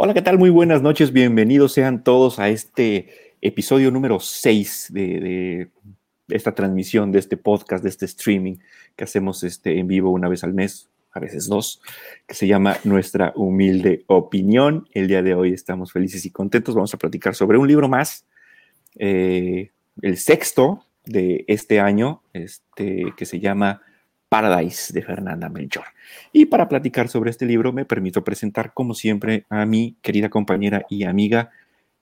Hola, ¿qué tal? Muy buenas noches, bienvenidos sean todos a este episodio número 6 de, esta transmisión, de este podcast, de este streaming que hacemos este, en vivo una vez al mes, a veces dos, que se llama Nuestra Humilde Opinión. El día de hoy estamos felices y contentos, vamos a platicar sobre un libro más, eh, el sexto de este año, este, que se llama Paradise de Fernanda Melchor. Y para platicar sobre este libro me permito presentar, como siempre, a mi querida compañera y amiga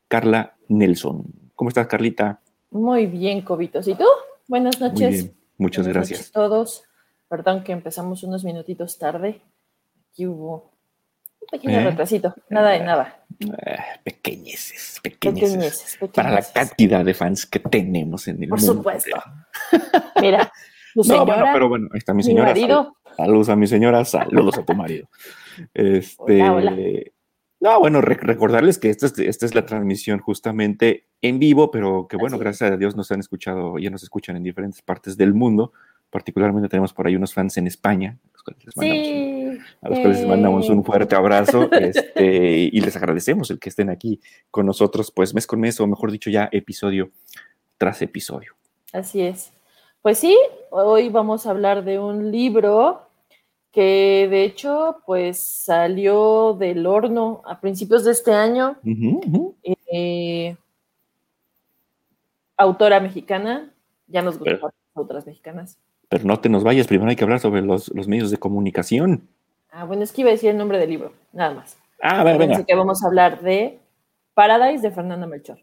Carla Nelson. ¿Cómo estás, Carlita? Muy bien, Cobitos. ¿Y tú? Buenas noches. Muchas gracias. a todos. Perdón que empezamos unos minutitos tarde. Aquí hubo un pequeño ¿Eh? retrasito. Nada de nada. Eh, pequeñeces, pequeñeces, Para la cantidad de fans que tenemos en el Por mundo. Por supuesto. Mira, no, bueno, pero bueno, ahí está mi señora. Saludos a mi señora, saludos a tu marido. Este, No, bueno, recordarles que esta es, esta es la transmisión justamente en vivo, pero que bueno, gracias a Dios nos han escuchado, ya nos escuchan en diferentes partes del mundo. Particularmente tenemos por ahí unos fans en España, a los cuales les mandamos, un fuerte abrazo este, y les agradecemos el que estén aquí con nosotros, pues mes con mes, o mejor dicho, ya episodio tras episodio. Así es. Pues sí, hoy vamos a hablar de un libro que de hecho pues salió del horno a principios de este año. Eh, autora mexicana, ya nos gustan otras mexicanas. Pero no te nos vayas, primero hay que hablar sobre los, medios de comunicación. Ah, bueno, es que iba a decir el nombre del libro, nada más. Ah, venga, venga. que vamos a hablar de Paradise de Fernanda Melchor.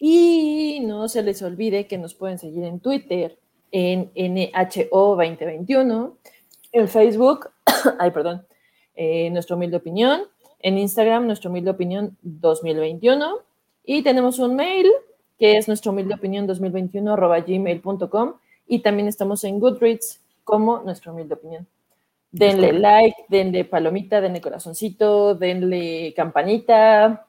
Y no se les olvide que nos pueden seguir en Twitter, en NHO 2021, en Facebook, ay, perdón, eh, Nuestra Humilde Opinión, en Instagram, Nuestra Humilde Opinión 2021, y tenemos un mail que es Nuestra Humilde Opinión 2021 arroba gmail.com, y también estamos en Goodreads como Nuestra Humilde Opinión. Denle like, denle palomita, denle corazoncito, denle campanita,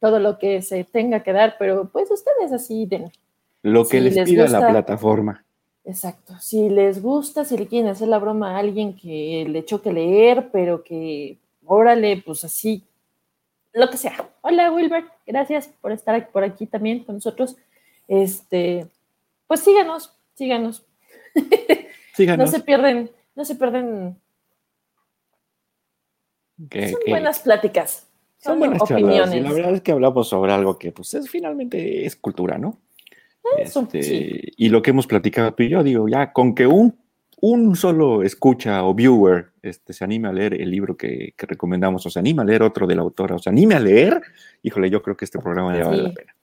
todo lo que se tenga que dar, pero pues ustedes así denle. Lo que les, pida la plataforma. Exacto. Si les gusta, si le quieren hacer la broma a alguien que le choque leer, pero que, órale, pues así, lo que sea. Hola, Wilbert, gracias por estar por aquí también con nosotros. Este, pues síganos, síganos. Síganos. no se pierden, no se pierden. son buenas pláticas. Son, buenas opiniones. la verdad es que hablamos sobre algo que, pues, es, finalmente es cultura, ¿no? Este, y lo que hemos platicado tú y yo, digo, ya con que un, un solo escucha o viewer este, se anime a leer el libro que, recomendamos, o se anime a leer otro de la autora, o se anime a leer, híjole, yo creo que este programa ya vale la pena.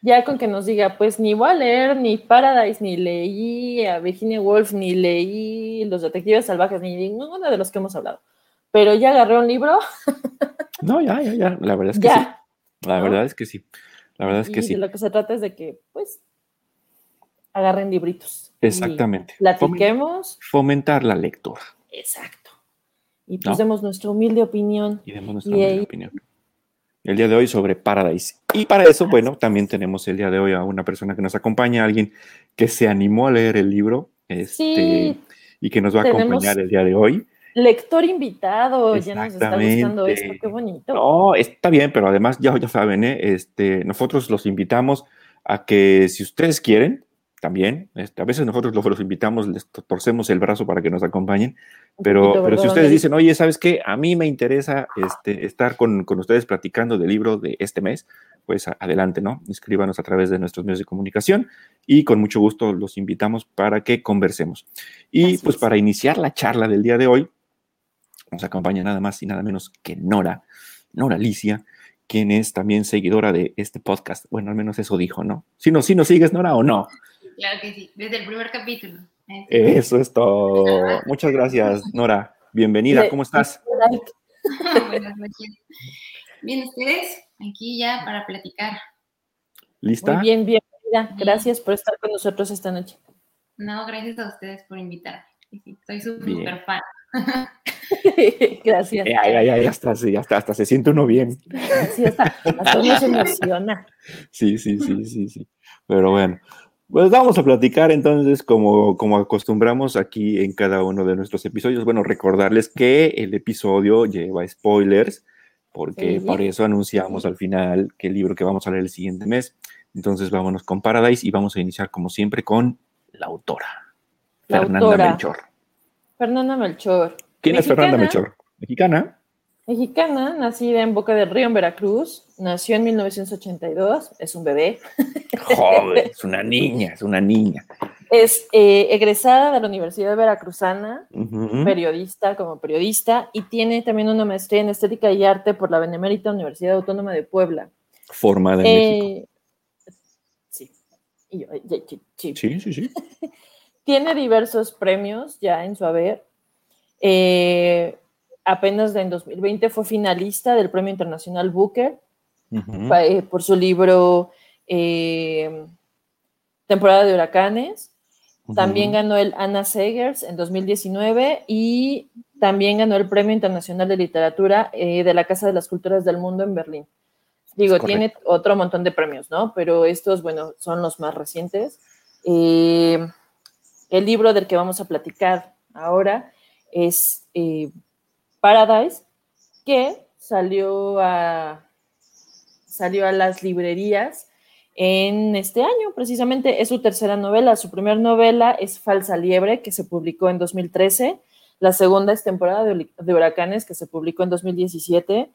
Ya con que nos diga, pues ni voy a leer ni Paradise, ni leí a Virginia Woolf, ni leí Los Detectives Salvajes, ni ninguno de los que hemos hablado. Pero ya agarré un libro. no, ya, ya, ya. La verdad es que sí. La verdad es que sí. La verdad es que sí. De lo que se trata es de que, pues, agarren libritos. Exactamente. Platiquemos. Fomentar la lectura. Exacto. Y pues demos nuestra humilde opinión. Y demos nuestra humilde opinión. El día de hoy sobre Paradise. Y para eso, bueno, también tenemos el día de hoy a una persona que nos acompaña, alguien que se animó a leer el libro este, y que nos va a acompañar el día de hoy. Lector invitado, ya nos está gustando esto, qué bonito. No, está bien, pero además ya, ya saben, ¿eh? este, nosotros los invitamos a que si ustedes quieren, también. Este, a veces nosotros los, invitamos, les torcemos el brazo para que nos acompañen, pero, pero si ustedes dicen, oye, ¿sabes qué? A mí me interesa este, estar con, con, ustedes platicando del libro de este mes, pues adelante, ¿no? Escríbanos a través de nuestros medios de comunicación y con mucho gusto los invitamos para que conversemos. Y pues para iniciar la charla del día de hoy, nos acompaña nada más y nada menos que Nora, Nora Alicia, quien es también seguidora de este podcast. Bueno, al menos eso dijo, ¿no? Si no, si no sigues, Nora, o no. Claro que sí, desde el primer capítulo. Eso es todo. Muchas gracias, Nora. Bienvenida, ¿cómo estás? Buenas noches. Bien, ¿ustedes? Aquí ya para platicar. ¿Lista? Muy bien, bienvenida. Gracias por estar con nosotros esta noche. No, gracias a ustedes por invitarme. Soy súper fan. Gracias. Ya, ya, ya, ya está, sí, hasta, hasta se siente uno bien. Sí, hasta, hasta uno se emociona. Sí, sí, sí, sí, sí. Pero bueno, pues vamos a platicar entonces, como, como acostumbramos aquí en cada uno de nuestros episodios. Bueno, recordarles que el episodio lleva spoilers porque Sí. por eso anunciamos al final que el libro que vamos a leer el siguiente mes. Entonces vámonos con Paradise y vamos a iniciar como siempre con la autora, La Fernanda autora. Melchor. Fernanda Melchor. ¿Quién es Fernanda. Melchor? ¿Mexicana? Mexicana, nacida en Boca del Río, en Veracruz. Nació en 1982. Es un bebé. Joder, es una niña, es una niña. Es eh, egresada de la Universidad Veracruzana. Periodista como periodista y tiene también una maestría en estética y arte por la Benemérita Universidad Autónoma de Puebla. Formada en México. Eh, sí. Y yo, ya, sí, sí. Sí, sí, sí. Tiene diversos premios ya en su haber. Eh, apenas en 2020 fue finalista del Premio Internacional Booker pa- eh, por su libro eh, Temporada de Huracanes. También ganó el Anna Segers en 2019 y también ganó el Premio Internacional de Literatura eh, de la Casa de las Culturas del Mundo en Berlín. Digo, tiene otro montón de premios, ¿no? Pero estos, bueno, son los más recientes. Eh, el libro del que vamos a platicar ahora es eh, Paradise, que salió a, salió a las librerías en este año, precisamente es su tercera novela. Su primera novela es Falsa Liebre, que se publicó en 2013. La segunda es Temporada de, Huracanes, que se publicó en 2017.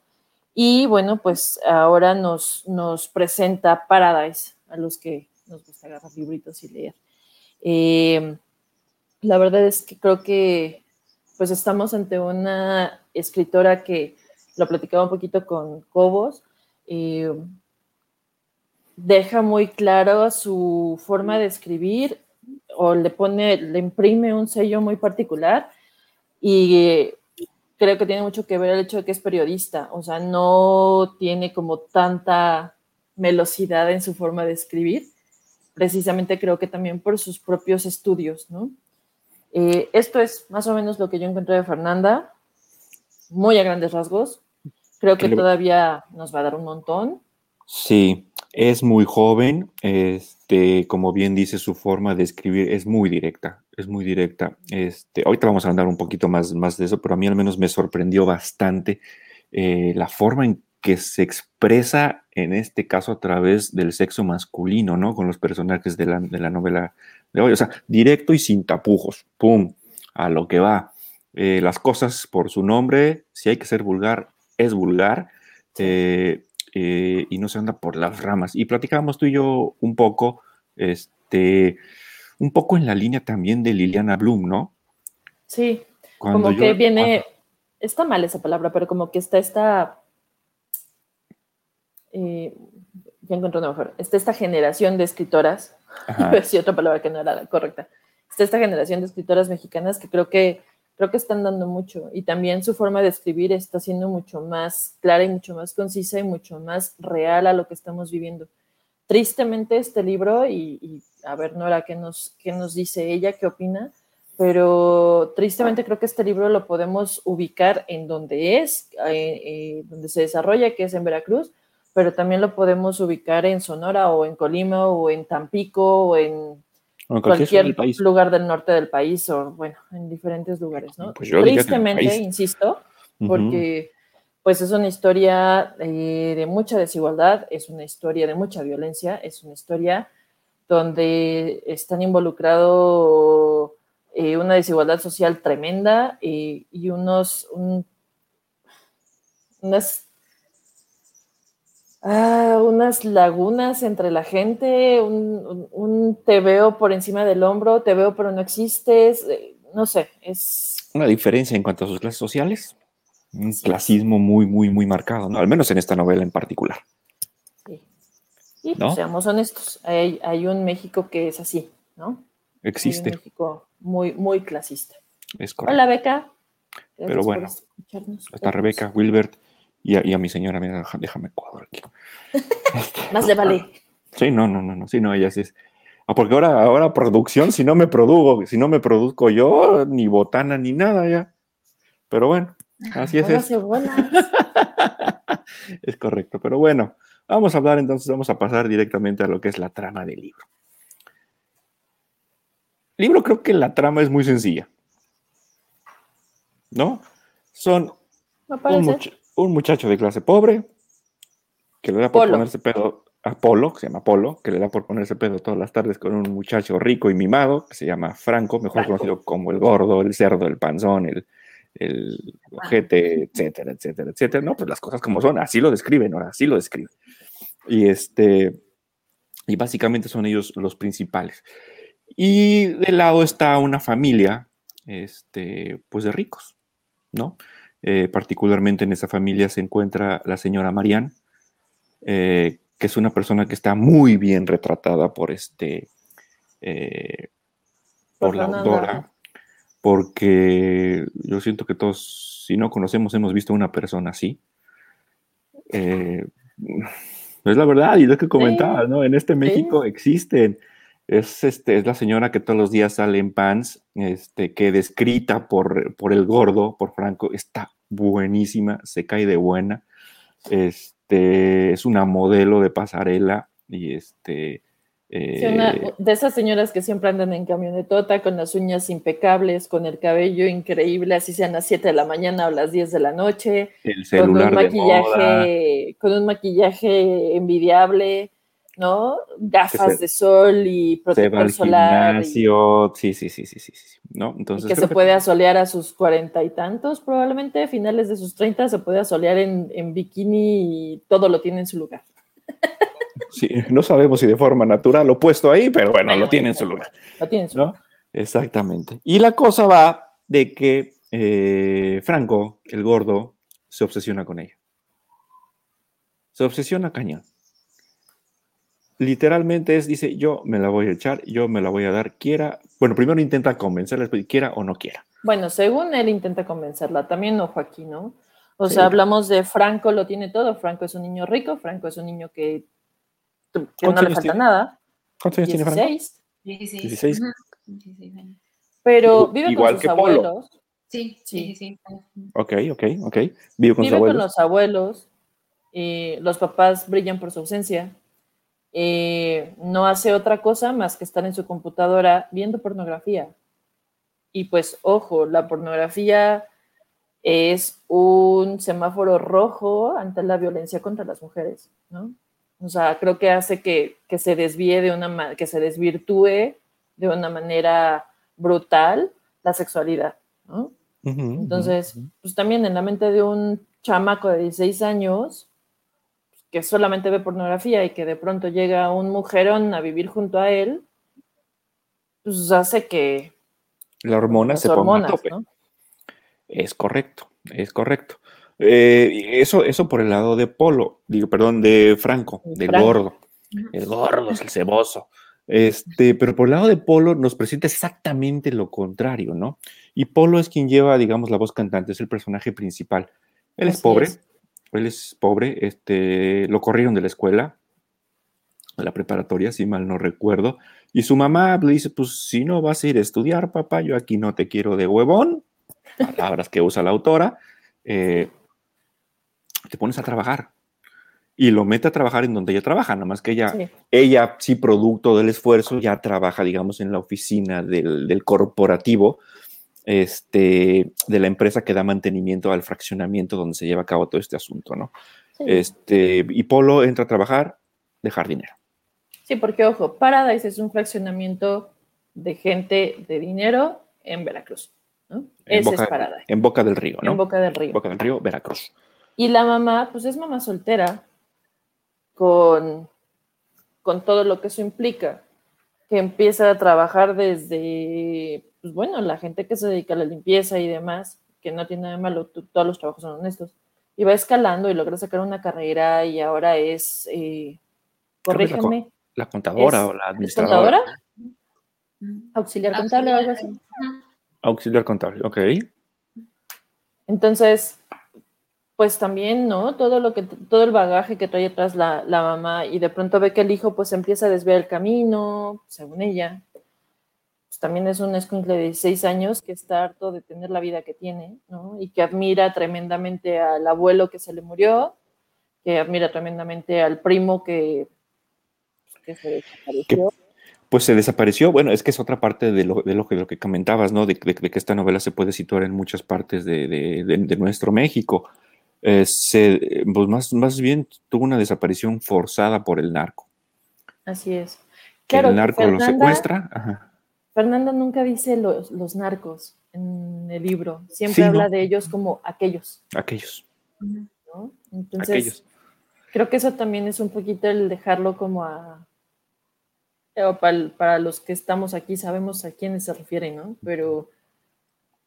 Y bueno, pues ahora nos, nos presenta Paradise, a los que nos gusta agarrar libritos y leer. Eh, la verdad es que creo que pues estamos ante una escritora que lo platicaba un poquito con Cobos. eh, deja muy claro su forma de escribir o le pone, le imprime un sello muy particular y creo que tiene mucho que ver el hecho de que es periodista, o sea, no tiene como tanta velocidad en su forma de escribir, precisamente creo que también por sus propios estudios, ¿no? Eh, esto es más o menos lo que yo encontré de Fernanda, muy a grandes rasgos, creo que todavía nos va a dar un montón, Sí, es muy joven, este, como bien dice, su forma de escribir es muy directa, es muy directa. Este, ahorita vamos a andar un poquito más, más de eso, pero a mí al menos me sorprendió bastante eh, la forma en que se expresa, en este caso a través del sexo masculino, ¿no? Con los personajes de la, de la novela o sea, directo y sin tapujos, ¡pum! A lo que va. Eh, las cosas por su nombre, si hay que ser vulgar, es vulgar. Eh, eh, y no se anda por las ramas. Y platicábamos tú y yo un poco, este, un poco en la línea también de Liliana Bloom, ¿no? sí, Cuando como yo- que viene, está mal esa palabra, pero como que está esta, eh, ya encontré una mejor, está esta generación de escritoras, decir otra palabra que no era la correcta, está esta generación de escritoras mexicanas que creo que creo que están dando mucho y también su forma de escribir está siendo mucho más clara y mucho más concisa y mucho más real a lo que estamos viviendo. Tristemente este libro, y, y a ver Nora, ¿qué nos, ¿qué nos dice ella? ¿Qué opina? Pero tristemente creo que este libro lo podemos ubicar en donde es, eh, eh, donde se desarrolla, que es en Veracruz, pero también lo podemos ubicar en Sonora o en Colima o en Tampico o en o en cualquier del país. lugar del norte del país o, bueno, en diferentes lugares, ¿no? Pues Tristemente, insisto, porque pues es una historia eh, de mucha desigualdad, es una historia de mucha violencia, es una historia donde están involucrados eh, una desigualdad social tremenda eh, y unos un- unas ah, unas lagunas entre la gente, un, un- un te veo por encima del hombro, te veo pero no existes, eh, no sé, es Una diferencia en cuanto a sus clases sociales, un Sí. clasismo muy, muy, muy marcado, ¿no? Al menos en esta novela en particular. Sí. Y ¿No? pues, seamos honestos, hay, hay un México que es así, ¿no? Hay Existe, un México muy, muy clasista. es correcto. Hola, Beca. Pero Gracias bueno. Está Rebeca, Wilbert y a, y a mi señora, mira, déjame cuadro aquí. Más le vale. Sí, no, no, no, no, sí, no, ella sí es. Ah, porque ahora, ahora producción, si no me produgo, si no me produzco yo, ni botana ni nada ya. Pero bueno, así es. es. Es correcto, pero bueno, vamos a hablar entonces, vamos a pasar directamente a lo que es la trama del libro. Libro creo que la trama es muy sencilla. ¿No? Son un, parece. much- un muchacho de clase pobre que le da por ponerse pedo a Polo, que se llama Polo, que le da por ponerse pedo todas las tardes con un muchacho rico y mimado, que se llama Franco, mejor conocido como el gordo, el cerdo, el panzón, el, el ojete, etcétera, etcétera, etcétera. No, pues las cosas como son, así lo describen, ahora así lo describen. Y este, y básicamente son ellos los principales. Y del lado está una familia, este, pues de ricos, ¿no? Eh, particularmente en esa familia se encuentra la señora Marianne, eh, que es una persona que está muy bien retratada por este, eh, por la autora, porque yo siento que todos, si no conocemos, hemos visto una persona así. es la verdad, y lo que comentaba, ¿no? En este México existen es, este, es la señora que todos los días sale en pants, este, que descrita por, por el gordo, por Franco, está buenísima, se cae de buena. Este, es una modelo de pasarela y este... Eh, de esas señoras que siempre andan en camionetota con las uñas impecables, con el cabello increíble, así sean las 7 de la mañana o las 10 de la noche, el celular con un maquillaje, con un maquillaje envidiable, ¿no? Gafas de sol y protector solar. Sí, sí, sí, sí, sí, sí, ¿no? Entonces, que se puede asolear a sus cuarenta y tantos, probablemente, finales de sus treinta, se puede asolear en, bikini y todo lo tiene en su lugar. Sí, no sabemos si de forma natural o puesto ahí, pero bueno, lo tiene en su lugar. Lo tiene en su lugar. Exactamente. Y la cosa va de que eh, Franco, el gordo, se obsesiona con ella. Se obsesiona cañón literalmente es, dice, yo me la voy a echar, yo me la voy a dar, quiera. Bueno, primero intenta convencerla, después quiera o no quiera. Bueno, según él intenta convencerla, también ojo aquí, ¿no? O sea, hablamos de Franco lo tiene todo, Franco es un niño rico, Franco es un niño que, no le falta nada. ¿Cuántos años tiene Franco? 16. Pero vive con sus abuelos. Sí, sí, sí. Ok, ok, ok. Vive con sus abuelos. con los abuelos. y los papás brillan por su ausencia. Eh, no hace otra cosa más que estar en su computadora viendo pornografía. Y pues, ojo, la pornografía es un semáforo rojo ante la violencia contra las mujeres, ¿no? O sea, creo que hace que, se desvíe de una que se desvirtúe de una manera brutal la sexualidad, ¿no? Entonces, pues también en la mente de un chamaco de 16 años, que solamente ve pornografía y que de pronto llega un mujerón a vivir junto a él, pues hace que... La hormona se ponga a tope. Es correcto, es correcto. Eh, eso, eso por el lado de Polo, digo, perdón, de Franco, del gordo. El gordo es el ceboso. Este, pero por el lado de Polo nos presenta exactamente lo contrario, ¿no? Y Polo es quien lleva, digamos, la voz cantante, es el personaje principal. Él es pobre, él es pobre, este, lo corrieron de la escuela, de la preparatoria, si mal no recuerdo, y su mamá le dice, pues si no vas a ir a estudiar, papá, yo aquí no te quiero de huevón, palabras que usa la autora, eh, te pones a trabajar. Y lo mete a trabajar en donde ella trabaja, nada más que ella, sí. ella sí, producto del esfuerzo, ya trabaja, digamos, en la oficina del, del corporativo, este, de la empresa que da mantenimiento al fraccionamiento donde se lleva a cabo todo este asunto, ¿no? Este, y Polo entra a trabajar, dejar dinero. Sí, porque ojo, Paradise es un fraccionamiento de gente de dinero en Veracruz, ¿no? En Ese es Paradise. En Boca del Río, ¿no? En Boca del Río. Boca del Río, Veracruz. Y la mamá, pues es mamá soltera, con, con todo lo que eso implica, que empieza a trabajar desde pues bueno, la gente que se dedica a la limpieza y demás, que no tiene nada de malo, todos los trabajos son honestos, y va escalando y logra sacar una carrera y ahora es, eh, corrígeme. La, contadora o la administradora. ¿Contadora? Auxiliar contable o algo así. Auxiliar contable, ok. Entonces, pues también, ¿no? Todo lo que, todo el bagaje que trae atrás la, la mamá y de pronto ve que el hijo pues empieza a desviar el camino, según ella, también es un escuincle de 16 años que está harto de tener la vida que tiene, ¿no? Y que admira tremendamente al abuelo que se le murió, que admira tremendamente al primo que, se desapareció. pues se desapareció. Bueno, es que es otra parte de lo, de lo, que, lo que comentabas, ¿no? De, que esta novela se puede situar en muchas partes de, nuestro México. Eh, se, pues más, más bien tuvo una desaparición forzada por el narco. Así es. Claro, el narco lo secuestra. Ajá. Fernanda nunca dice los, los narcos en el libro, siempre Sí, ¿no? habla de ellos como aquellos, Aquellos, ¿no? Entonces, aquellos. creo que eso también es un poquito el dejarlo como a... o para, para los que estamos aquí sabemos a quiénes se refieren, ¿no? Pero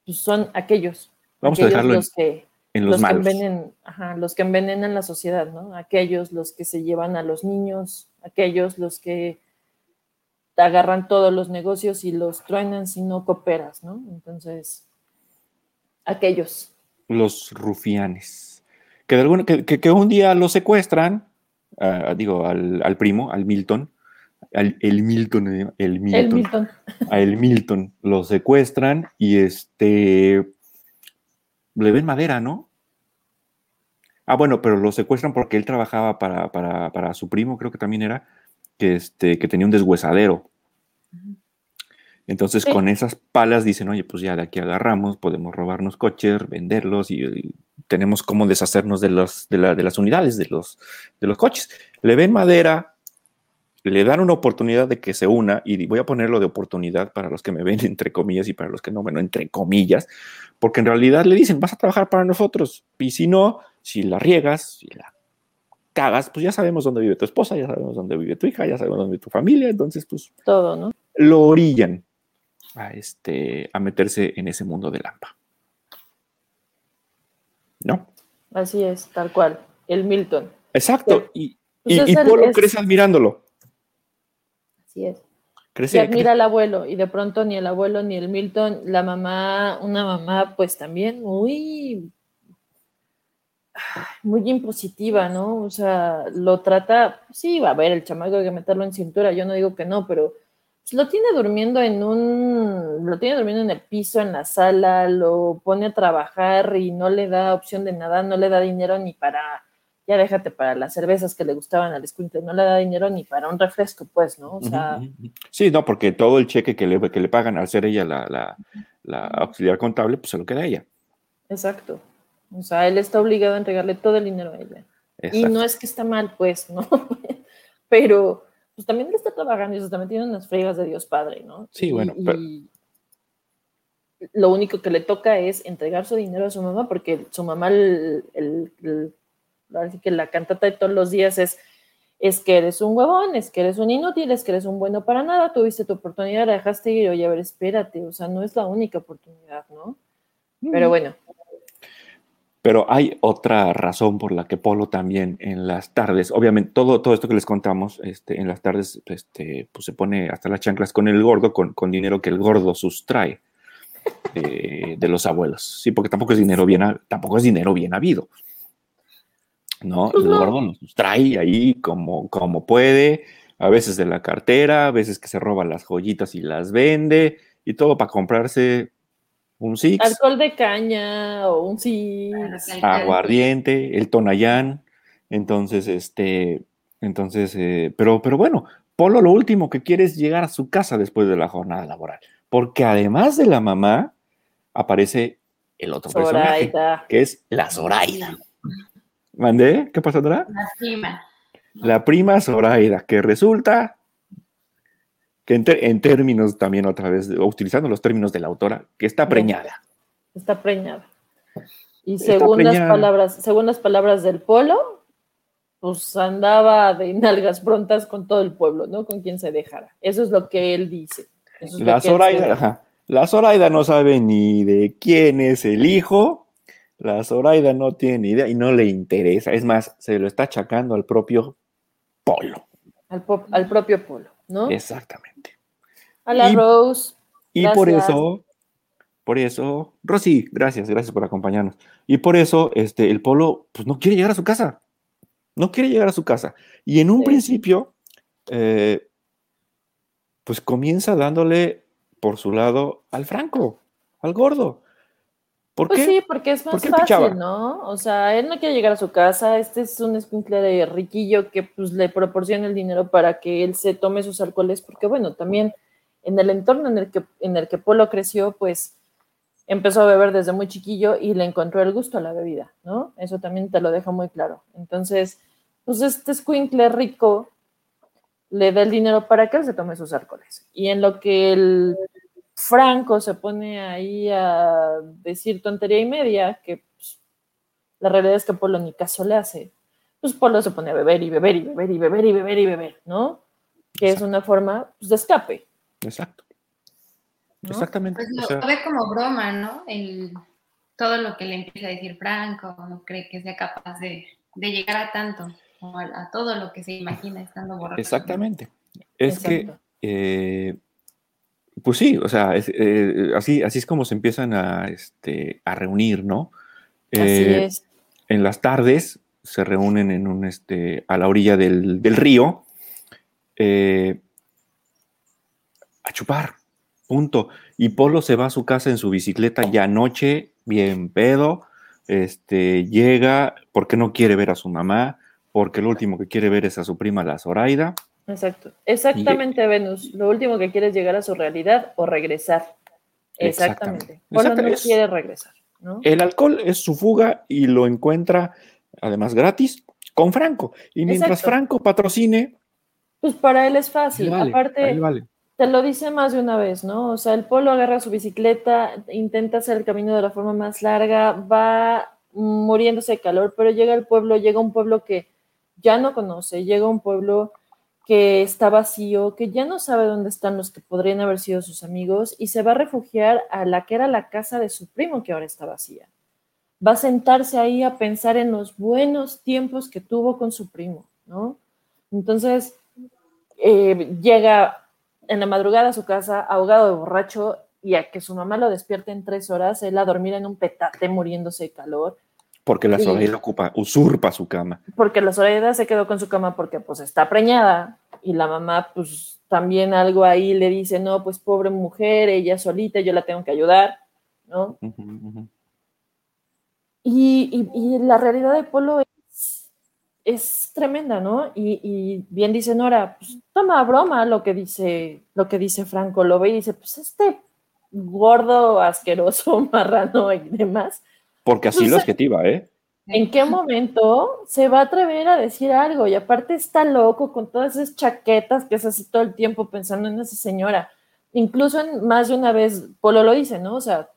pues, son aquellos. Vamos a dejarlo en, los que, en los, los que envenen, ajá, los que envenenan la sociedad, ¿no? Aquellos los que se llevan a los niños, aquellos los que te agarran todos los negocios y los truenan si no cooperas, ¿no? Entonces, aquellos. los rufianes. Que, de alguna- que, que- que un día lo secuestran, digo, al, al primo, al Milton, al, el Milton, el Milton, El Milton. a el Milton, lo secuestran y este, le ven madera, ¿no? Ah, bueno, pero lo secuestran porque él trabajaba para, para, para su primo, creo que también era, que, este, que tenía un deshuesadero. Entonces, Sí. con esas palas dicen, oye, pues ya de aquí agarramos, podemos robarnos coches, venderlos y, y tenemos cómo deshacernos de, los, de, la- de las unidades de los, de los coches. Le ven madera, le dan una oportunidad de que se una, y voy a ponerlo de oportunidad para los que me ven entre comillas y para los que no, bueno, entre comillas, porque en realidad le dicen, vas a trabajar para nosotros, y si no, si la riegas, si la cagas, pues ya sabemos dónde vive tu esposa, ya sabemos dónde vive tu hija, ya sabemos dónde vive tu familia, entonces pues Todo, ¿no? lo orillan a, este, a meterse en ese mundo de Lampa. ¿No? Así es, tal cual. El Milton. Exacto. Y, Pues y, y Polo es- crece admirándolo. Así es. Crece, Se admira al abuelo y de pronto ni el abuelo ni el Milton, la mamá, una mamá pues también muy, muy impositiva, ¿no? O sea, lo trata, sí, va a ver, el chamaco hay que meterlo en cintura, yo no digo que no, pero pues, lo tiene durmiendo en un, lo tiene durmiendo en el piso, en la sala, lo pone a trabajar y no le da opción de nada, no le da dinero ni para, ya déjate para las cervezas que le gustaban al escuinte, no le da dinero ni para un refresco, pues, ¿no? O sea. Sí, no, porque todo el cheque que le, que le pagan al ser ella la, la- la auxiliar contable, pues se lo queda ella. Exacto. O sea, él está obligado a entregarle todo el dinero a ella. Y no es que está mal, pues, ¿no? Pero pues también él está trabajando y está metiendo en las fregas de Dios Padre, ¿no? Sí, bueno, y pero- lo único que le toca es entregar su dinero a su mamá, porque su mamá, el, el- el- ahora sí que la cantata de todos los días es, es que eres un huevón, es que eres un inútil, es que eres un bueno para nada, tuviste tu oportunidad, la dejaste ir, oye, a ver, espérate, o sea, no es la única oportunidad, ¿no? Pero bueno, Pero hay otra razón por la que Polo también en las tardes, obviamente todo, todo esto que les contamos, este, en las tardes este, pues se pone hasta las chanclas con el gordo, con, con dinero que el gordo sustrae de, de los abuelos. Sí, porque tampoco es dinero bien, tampoco es dinero bien habido. ¿No? Pues el no. gordo lo sustrae ahí como, como puede, a veces de la cartera, a veces que se roba las joyitas y las vende, y todo para comprarse un Six alcohol de caña o un sí. aguardiente, el Tonayán. Entonces, este, entonces, eh, pero, pero bueno, Polo lo último que quiere es llegar a su casa después de la jornada laboral, porque además de la mamá, aparece el otro personaje, Zoraida. que es la Zoraida. ¿Mandé? ¿Qué pasa, Dora? La prima. La prima Zoraida, que resulta que en, términos también otra vez, utilizando los términos de la autora, que está preñada. Está preñada. Y según las palabras, según las palabras del polo, pues andaba de nalgas prontas con todo el pueblo, ¿no? Con quien se dejara. Eso es lo que él dice. Eso es lo La Zoraida, ajá. La Zoraida no sabe ni de quién es el hijo. La Zoraida no tiene ni idea y no le interesa. Es más, se lo está achacando al propio Polo. al, propio polo, ¿no? Exactamente. A la Y- Rose. Y por eso, por eso, Rosy, gracias, gracias por acompañarnos. Y por eso, este, el Polo, pues no quiere llegar a su casa. No quiere llegar a su casa. Y en un Sí. principio, eh, pues comienza dándole por su lado al Franco, al gordo. ¿Por Pues qué? sí, porque es ¿Por más pichaba? fácil, ¿no? O sea, él no quiere llegar a su casa, este es un escuincle de riquillo que pues le proporciona el dinero para que él se tome sus alcoholes, porque bueno, también en el entorno en el que, en el que Polo creció, pues empezó a beber desde muy chiquillo y le encontró el gusto a la bebida, ¿no? Eso también te lo deja muy claro. Entonces, pues este escuincle rico le da el dinero para que él se tome sus alcoholes. Y en lo que el Franco se pone ahí a decir tontería y media, que pues, la realidad es que Polo ni caso le hace, pues Polo se pone a beber y beber y beber y beber y beber y beber, ¿no? Que es una forma pues, de escape. Exacto. Exactamente. Pues lo, ve como broma, ¿no? El, todo lo que le empieza a decir Franco, no cree que sea capaz de, llegar a tanto, o a, todo lo que se imagina estando borracho. Exactamente. Es que, eh, pues sí, o sea, eh, así, así es como se empiezan a, este, a reunir, ¿no? así eh, es. En las tardes se reúnen en un, este, a la orilla del, del río a chupar, Punto. Y Polo se va a su casa en su bicicleta ya anoche, bien pedo. Este, llega porque no quiere ver a su mamá, porque lo último que quiere ver es a su prima, la Zoraida. Exacto. Exactamente, Venus. Lo último que quiere es llegar a su realidad o regresar. Exactamente. Polo no quiere regresar. El alcohol es su fuga y lo encuentra, además gratis, con Franco. Y mientras Franco patrocine. Pues para él es fácil. Aparte, te lo dice más de una vez, ¿no? O sea, el polo agarra su bicicleta, intenta hacer el camino de la forma más larga, va muriéndose de calor, pero llega al pueblo, llega a un pueblo que ya no conoce, llega a un pueblo que está vacío, que ya no sabe dónde están los que podrían haber sido sus amigos y se va a refugiar a la que era la casa de su primo que ahora está vacía. Va a sentarse ahí a pensar en los buenos tiempos que tuvo con su primo, ¿no? Entonces, eh, llega en la madrugada a su casa, ahogado de borracho, y a que su mamá lo despierte en tres horas, él a dormir en un petate muriéndose de calor. Porque la Zoraida ocupa, usurpa su cama. Porque la Zoraida se quedó con su cama porque pues está preñada y la mamá pues también algo ahí le dice, no, pues pobre mujer, ella solita, yo la tengo que ayudar, ¿no? Y, y, la realidad de Polo es tremenda, ¿no? Y, bien dice Nora, pues toma broma lo que dice, lo que dice Franco, lo ve y dice, pues este gordo, asqueroso, marrano y demás. Porque así lo adjetiva, ¿eh? ¿En qué momento se va a atrever a decir algo? Y aparte está loco con todas esas chaquetas que es así todo el tiempo pensando en esa señora. Incluso en más de una vez, Polo lo dice, ¿no? O sea,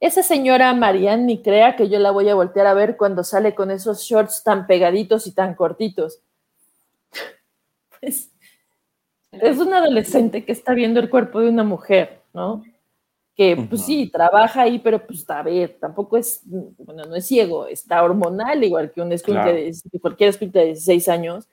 esa señora Marianne ni crea que yo la voy a voltear a ver cuando sale con esos shorts tan pegaditos y tan cortitos. Pues, es un adolescente que está viendo el cuerpo de una mujer, ¿no? Que pues sí, trabaja ahí, pero pues a ver, tampoco es, bueno, no es ciego, está hormonal, igual que un de, cualquier escuinte de 16 años.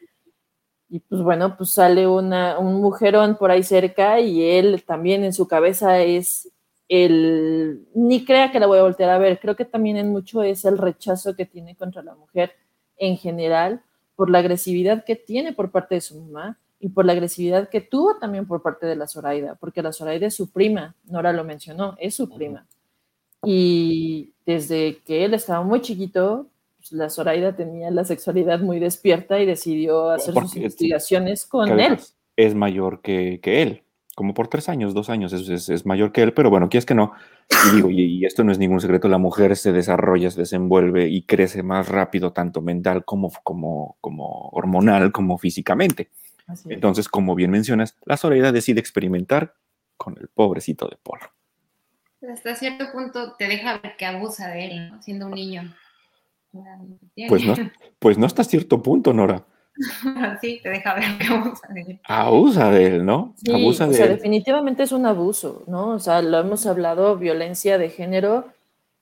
Y pues bueno, pues sale una, un mujerón por ahí cerca y él también en su cabeza es el ni crea que la voy a voltear a ver. Creo que también en mucho es el rechazo que tiene contra la mujer en general por la agresividad que tiene por parte de su mamá y por la agresividad que tuvo también por parte de la Zoraida, porque la Zoraida es su prima, Nora lo mencionó, es su prima. Y desde que él estaba muy chiquito, pues, la Zoraida tenía la sexualidad muy despierta y decidió hacer sus investigaciones con él. Es mayor que, que él como por tres años, dos años, es, es, mayor que él, pero bueno, es que no. Y digo, y, esto no es ningún secreto, la mujer se desarrolla, se desenvuelve y crece más rápido, tanto mental como, como, como hormonal, como físicamente. Entonces, como bien mencionas, la Zoraida decide experimentar con el pobrecito de Polo. Hasta cierto punto te deja ver que abusa de él, siendo un niño. Pues no, pues no hasta cierto punto, Nora. sí, te deja ver que abusa de él. Abusa de él, ¿no? abusa de o sea, definitivamente es un abuso, ¿no? O sea, lo hemos hablado, violencia de género,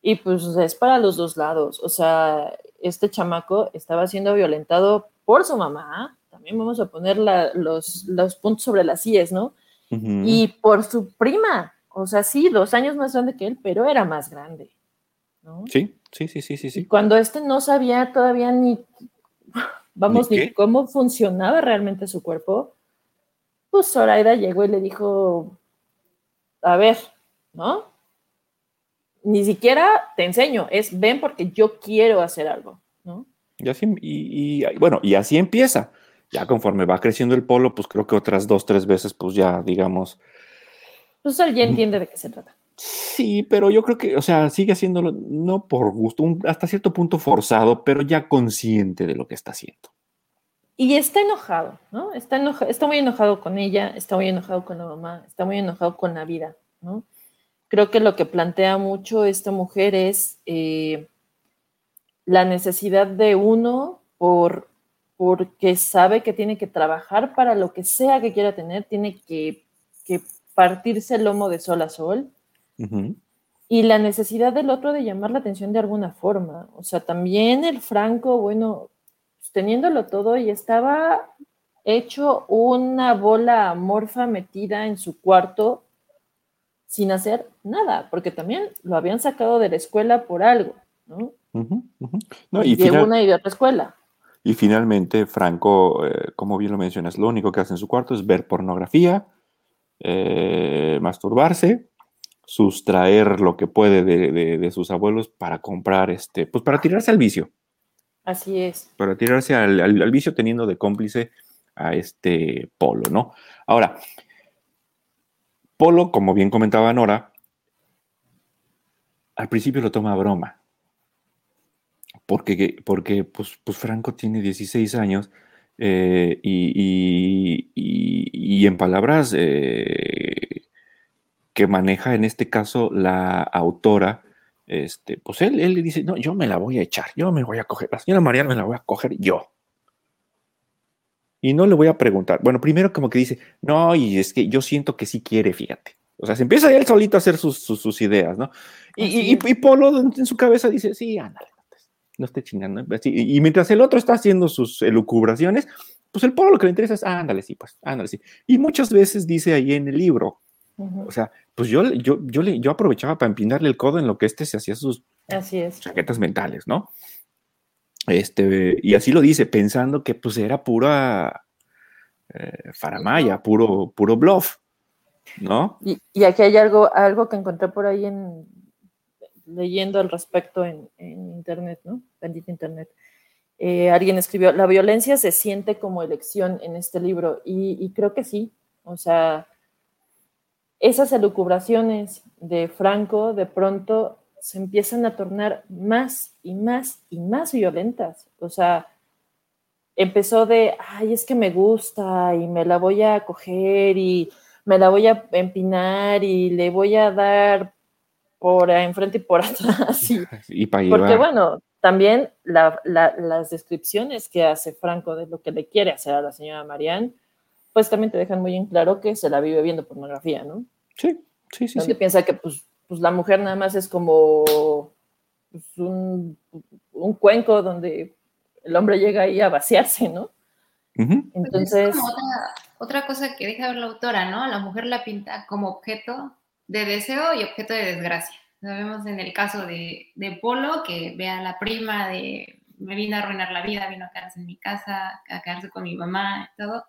y pues es para los dos lados. O sea, este chamaco estaba siendo violentado por su mamá, también vamos a poner los, los, puntos sobre las IES, ¿no? Y por su prima, o sea, sí, dos años más grande que él, pero era más grande, ¿no? Sí, sí, sí, sí, sí. sí. cuando este no sabía todavía ni vamos, ni cómo funcionaba realmente su cuerpo, pues Zoraida llegó y le dijo, a ver, ¿no? Ni siquiera te enseño, es ven porque yo quiero hacer algo, ¿no? Y así, y, bueno, y así empieza. Ya conforme va creciendo el polo, pues creo que otras dos, tres veces, pues ya, digamos. Pues él ya entiende de qué se trata. Sí, pero yo creo que, o sea, sigue haciéndolo no por gusto, hasta cierto punto forzado, pero ya consciente de lo que está haciendo. Y está enojado, ¿no? Está, está muy enojado con ella, está muy enojado con la mamá, está muy enojado con la vida, ¿no? Creo que lo que plantea mucho esta mujer es eh, la necesidad de uno por porque sabe que tiene que trabajar para lo que sea que quiera tener, tiene que, partirse el lomo de sol a sol. Y la necesidad del otro de llamar la atención de alguna forma. O sea, también el Franco, bueno, teniéndolo todo y estaba hecho una bola amorfa metida en su cuarto sin hacer nada, porque también lo habían sacado de la escuela por algo, ¿no? y de una y de otra escuela. Y finalmente, Franco, eh, como bien lo mencionas, lo único que hace en su cuarto es ver pornografía, eh, masturbarse, sustraer lo que puede de, de, sus abuelos para comprar, este, pues para tirarse al vicio. Así es. Para tirarse al, vicio teniendo de cómplice a este Polo, ¿no? Ahora, Polo, como bien comentaba Nora, al principio lo toma a broma. Porque, porque pues, pues Franco tiene 16 años eh, y, en palabras eh, que maneja en este caso la autora, este, pues él, él le dice, no, yo me la voy a echar, yo me voy a coger, la señora Mariana me la voy a coger yo. Y no le voy a preguntar. Bueno, primero como que dice, no, y es que yo siento que sí quiere, fíjate. O sea, se empieza él solito a hacer sus, sus, ideas, ¿no? Y, y, Polo en su cabeza dice, sí, ándale, no esté chingando. Y, mientras el otro está haciendo sus elucubraciones, pues el Polo lo que le interesa es, ándale, sí, pues, ándale, sí. Y muchas veces dice ahí en el libro, o sea, pues yo, yo, yo, le, yo aprovechaba para empinarle el codo en lo que este se hacía sus chaquetas mentales, ¿no? Este, y así lo dice, pensando que pues era pura eh, faramaya, puro, puro bluff, ¿no? Y, aquí hay algo, algo que encontré por ahí en leyendo al respecto en, internet, ¿no? Bendito internet. Eh, alguien escribió, la violencia se siente como elección en este libro y, y creo que sí, o sea, esas elucubraciones de Franco de pronto se empiezan a tornar más y más y más violentas. O sea, empezó de, ay, es que me gusta y me la voy a coger y me la voy a empinar y le voy a dar por enfrente y por atrás. Y, porque bueno, también las descripciones que hace Franco de lo que le quiere hacer a la señora Marianne pues también te dejan muy en claro que se la vive viendo pornografía, ¿no? Sí, sí, sí. sí. piensa que pues, pues, la mujer nada más es como pues, un, cuenco donde el hombre llega ahí a vaciarse, ¿no? Entonces... es otra, otra, cosa que deja ver la autora, ¿no? La mujer la pinta como objeto de deseo y objeto de desgracia. Sabemos en el caso de, de Polo, que ve a la prima de me vino a arruinar la vida, vino a quedarse en mi casa, a quedarse con mi mamá y todo.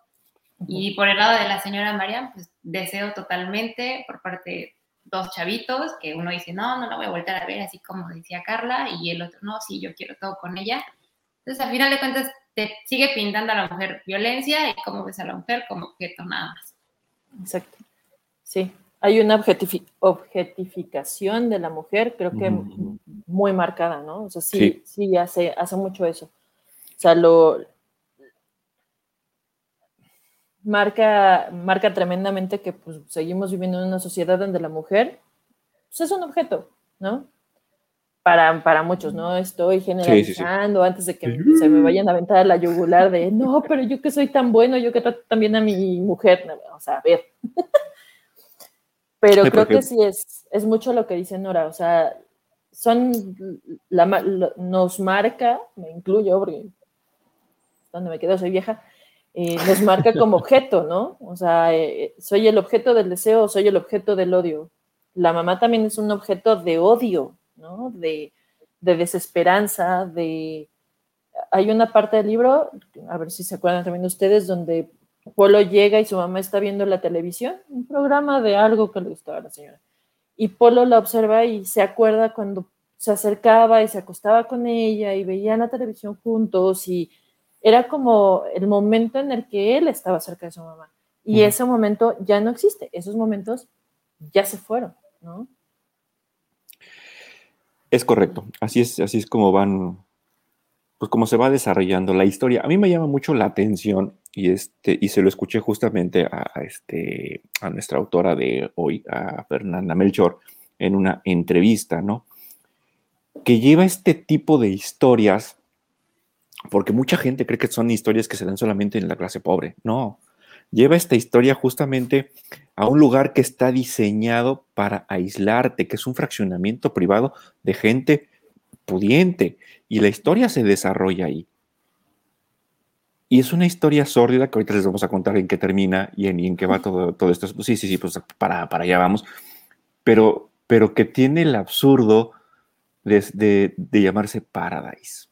Y por el lado de la señora María, pues deseo totalmente por parte de dos chavitos, que uno dice, no, no la voy a volver a ver, así como decía Carla, y el otro, no, sí, yo quiero todo con ella. Entonces, al final de cuentas, te sigue pintando a la mujer violencia y cómo ves a la mujer como objeto nada más. Exacto. Sí, hay una objetificación de la mujer, creo que muy marcada, ¿no? O sea, sí, sí, sí, hace, hace mucho eso. O sea, lo, marca, marca tremendamente que pues, seguimos viviendo en una sociedad donde la mujer pues, es un objeto, ¿no? Para, para muchos, ¿no? Estoy generalizando antes de que se me vayan a aventar a la yugular de, no, pero yo que soy tan bueno, yo que trato también a mi mujer, o sea, a ver. Pero creo que sí es, es mucho lo que dice Nora, o sea, son, la, nos marca, me incluyo, porque donde me quedo soy vieja, eh, nos marca como objeto, ¿no? O sea, eh, soy el objeto del deseo, soy el objeto del odio. La mamá también es un objeto de odio, ¿no? De, desesperanza, de... Hay una parte del libro, a ver si se acuerdan también ustedes, donde Polo llega y su mamá está viendo la televisión, un programa de algo que le gustaba a la señora. Y Polo la observa y se acuerda cuando se acercaba y se acostaba con ella y veían la televisión juntos y era como el momento en el que él estaba cerca de su mamá. Y ese momento ya no existe, esos momentos ya se fueron, ¿no? Es correcto, así es, así es como van, pues como se va desarrollando la historia. A mí me llama mucho la atención y este y se lo escuché justamente a, este a nuestra autora de hoy, a Fernanda Melchor, en una entrevista, ¿no? Que lleva este tipo de historias, porque mucha gente cree que son historias que se dan solamente en la clase pobre. No, lleva esta historia justamente a un lugar que está diseñado para aislarte, que es un fraccionamiento privado de gente pudiente, y la historia se desarrolla ahí. Y es una historia sórdida que ahorita les vamos a contar en qué termina y en, qué va todo, todo esto. Sí, sí, sí, pues para, para allá vamos. Pero, pero que tiene el absurdo de, de, llamarse Paradise.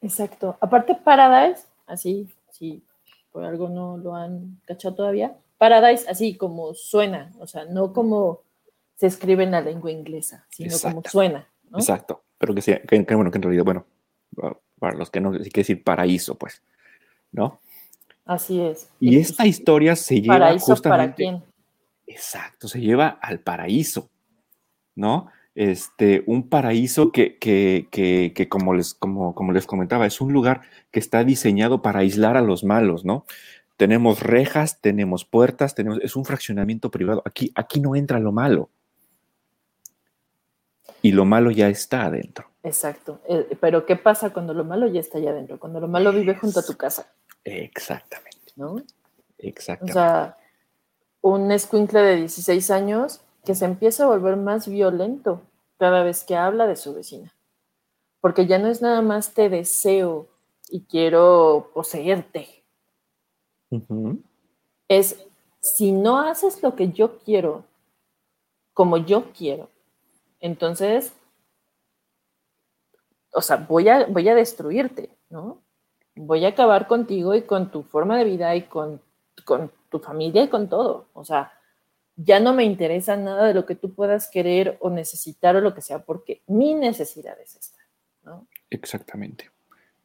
Exacto. Aparte, Paradise, así, si por algo no lo han cachado todavía, Paradise así como suena, o sea, no como se escribe en la lengua inglesa, sino como suena. Exacto. Pero que sea, que, bueno, que en realidad, bueno, para los que no, hay que decir paraíso, pues. ¿no? Así es. Y esta historia se lleva paraíso justamente, para quién? Exacto, se lleva al paraíso, ¿no? Este, un paraíso que, que, que, como, les, como, como les comentaba, es un lugar que está diseñado para aislar a los malos, ¿no? Tenemos rejas, tenemos puertas, tenemos, es un fraccionamiento privado. Aquí, aquí no entra lo malo. Y lo malo ya está adentro. Exacto. Eh, pero ¿qué pasa cuando lo malo ya está allá adentro? Cuando lo malo vive junto a tu casa. Exactamente. ¿No? Exactamente. O sea, un escuincle de 16 años que se empieza a volver más violento cada vez que habla de su vecina. Porque ya no es nada más te deseo y quiero poseerte. Es si no haces lo que yo quiero, como yo quiero, entonces, o sea, voy a, voy a destruirte, ¿no? voy a acabar contigo y con tu forma de vida y con, con tu familia y con todo. O sea, ya no me interesa nada de lo que tú puedas querer o necesitar o lo que sea, porque mi necesidad es esta. ¿no? Exactamente.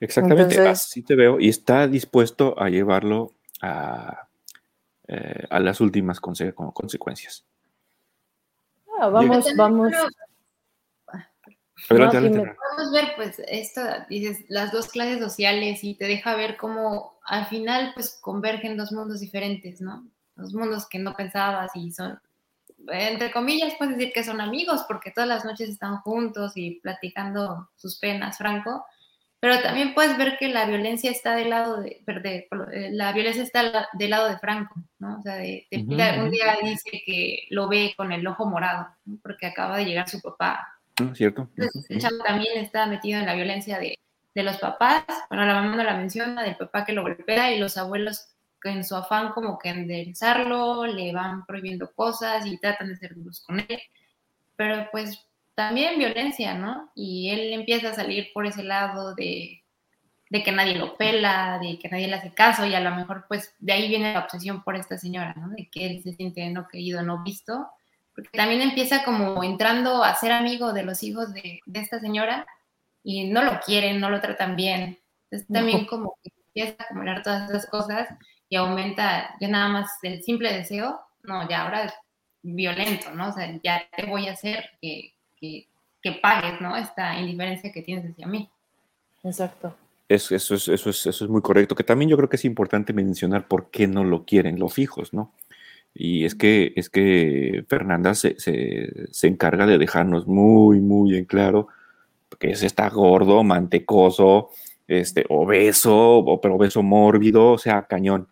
Exactamente, así te veo y está dispuesto a llevarlo a, eh, a las últimas consecuencias. Ah, vamos, vamos. Podemos ver, pues, esto, dices, las dos clases sociales y te deja ver cómo al final, pues, convergen dos mundos diferentes, ¿no? Dos mundos que no pensabas y son, entre comillas, puedes decir que son amigos porque todas las noches están juntos y platicando sus penas, Franco. Pero también puedes ver que la violencia está del lado de, eh, la violencia está del lado de Franco, ¿no? O sea, de, un día dice que lo ve con el ojo morado, porque acaba de llegar su papá ¿Cierto? también está metido en la violencia de, de, los papás. Bueno, la mamá no la menciona, del papá que lo golpea y los abuelos que en su afán como que enderezarlo, le van prohibiendo cosas y tratan de ser duros con él. Pero pues también violencia, ¿no? Y él empieza a salir por ese lado de, de que nadie lo pela, de que nadie le hace caso y a lo mejor pues de ahí viene la obsesión por esta señora, ¿no? De que él se siente no querido, no visto porque también empieza como entrando a ser amigo de los hijos de, esta señora y no lo quieren, no lo tratan bien. Entonces también como que empieza a acumular todas esas cosas y aumenta ya nada más el simple deseo, no, ya ahora es violento, ¿no? O sea, ya te voy a hacer que, que, que pagues, ¿no? Esta indiferencia que tienes hacia mí. Exacto. Eso, eso, es, eso, es, eso es muy correcto, que también yo creo que es importante mencionar por qué no lo quieren los hijos, ¿no? Y es que, es que Fernanda se, encarga de dejarnos muy, muy en claro que es está gordo, mantecoso, este, obeso, pero obeso mórbido, o sea, cañón.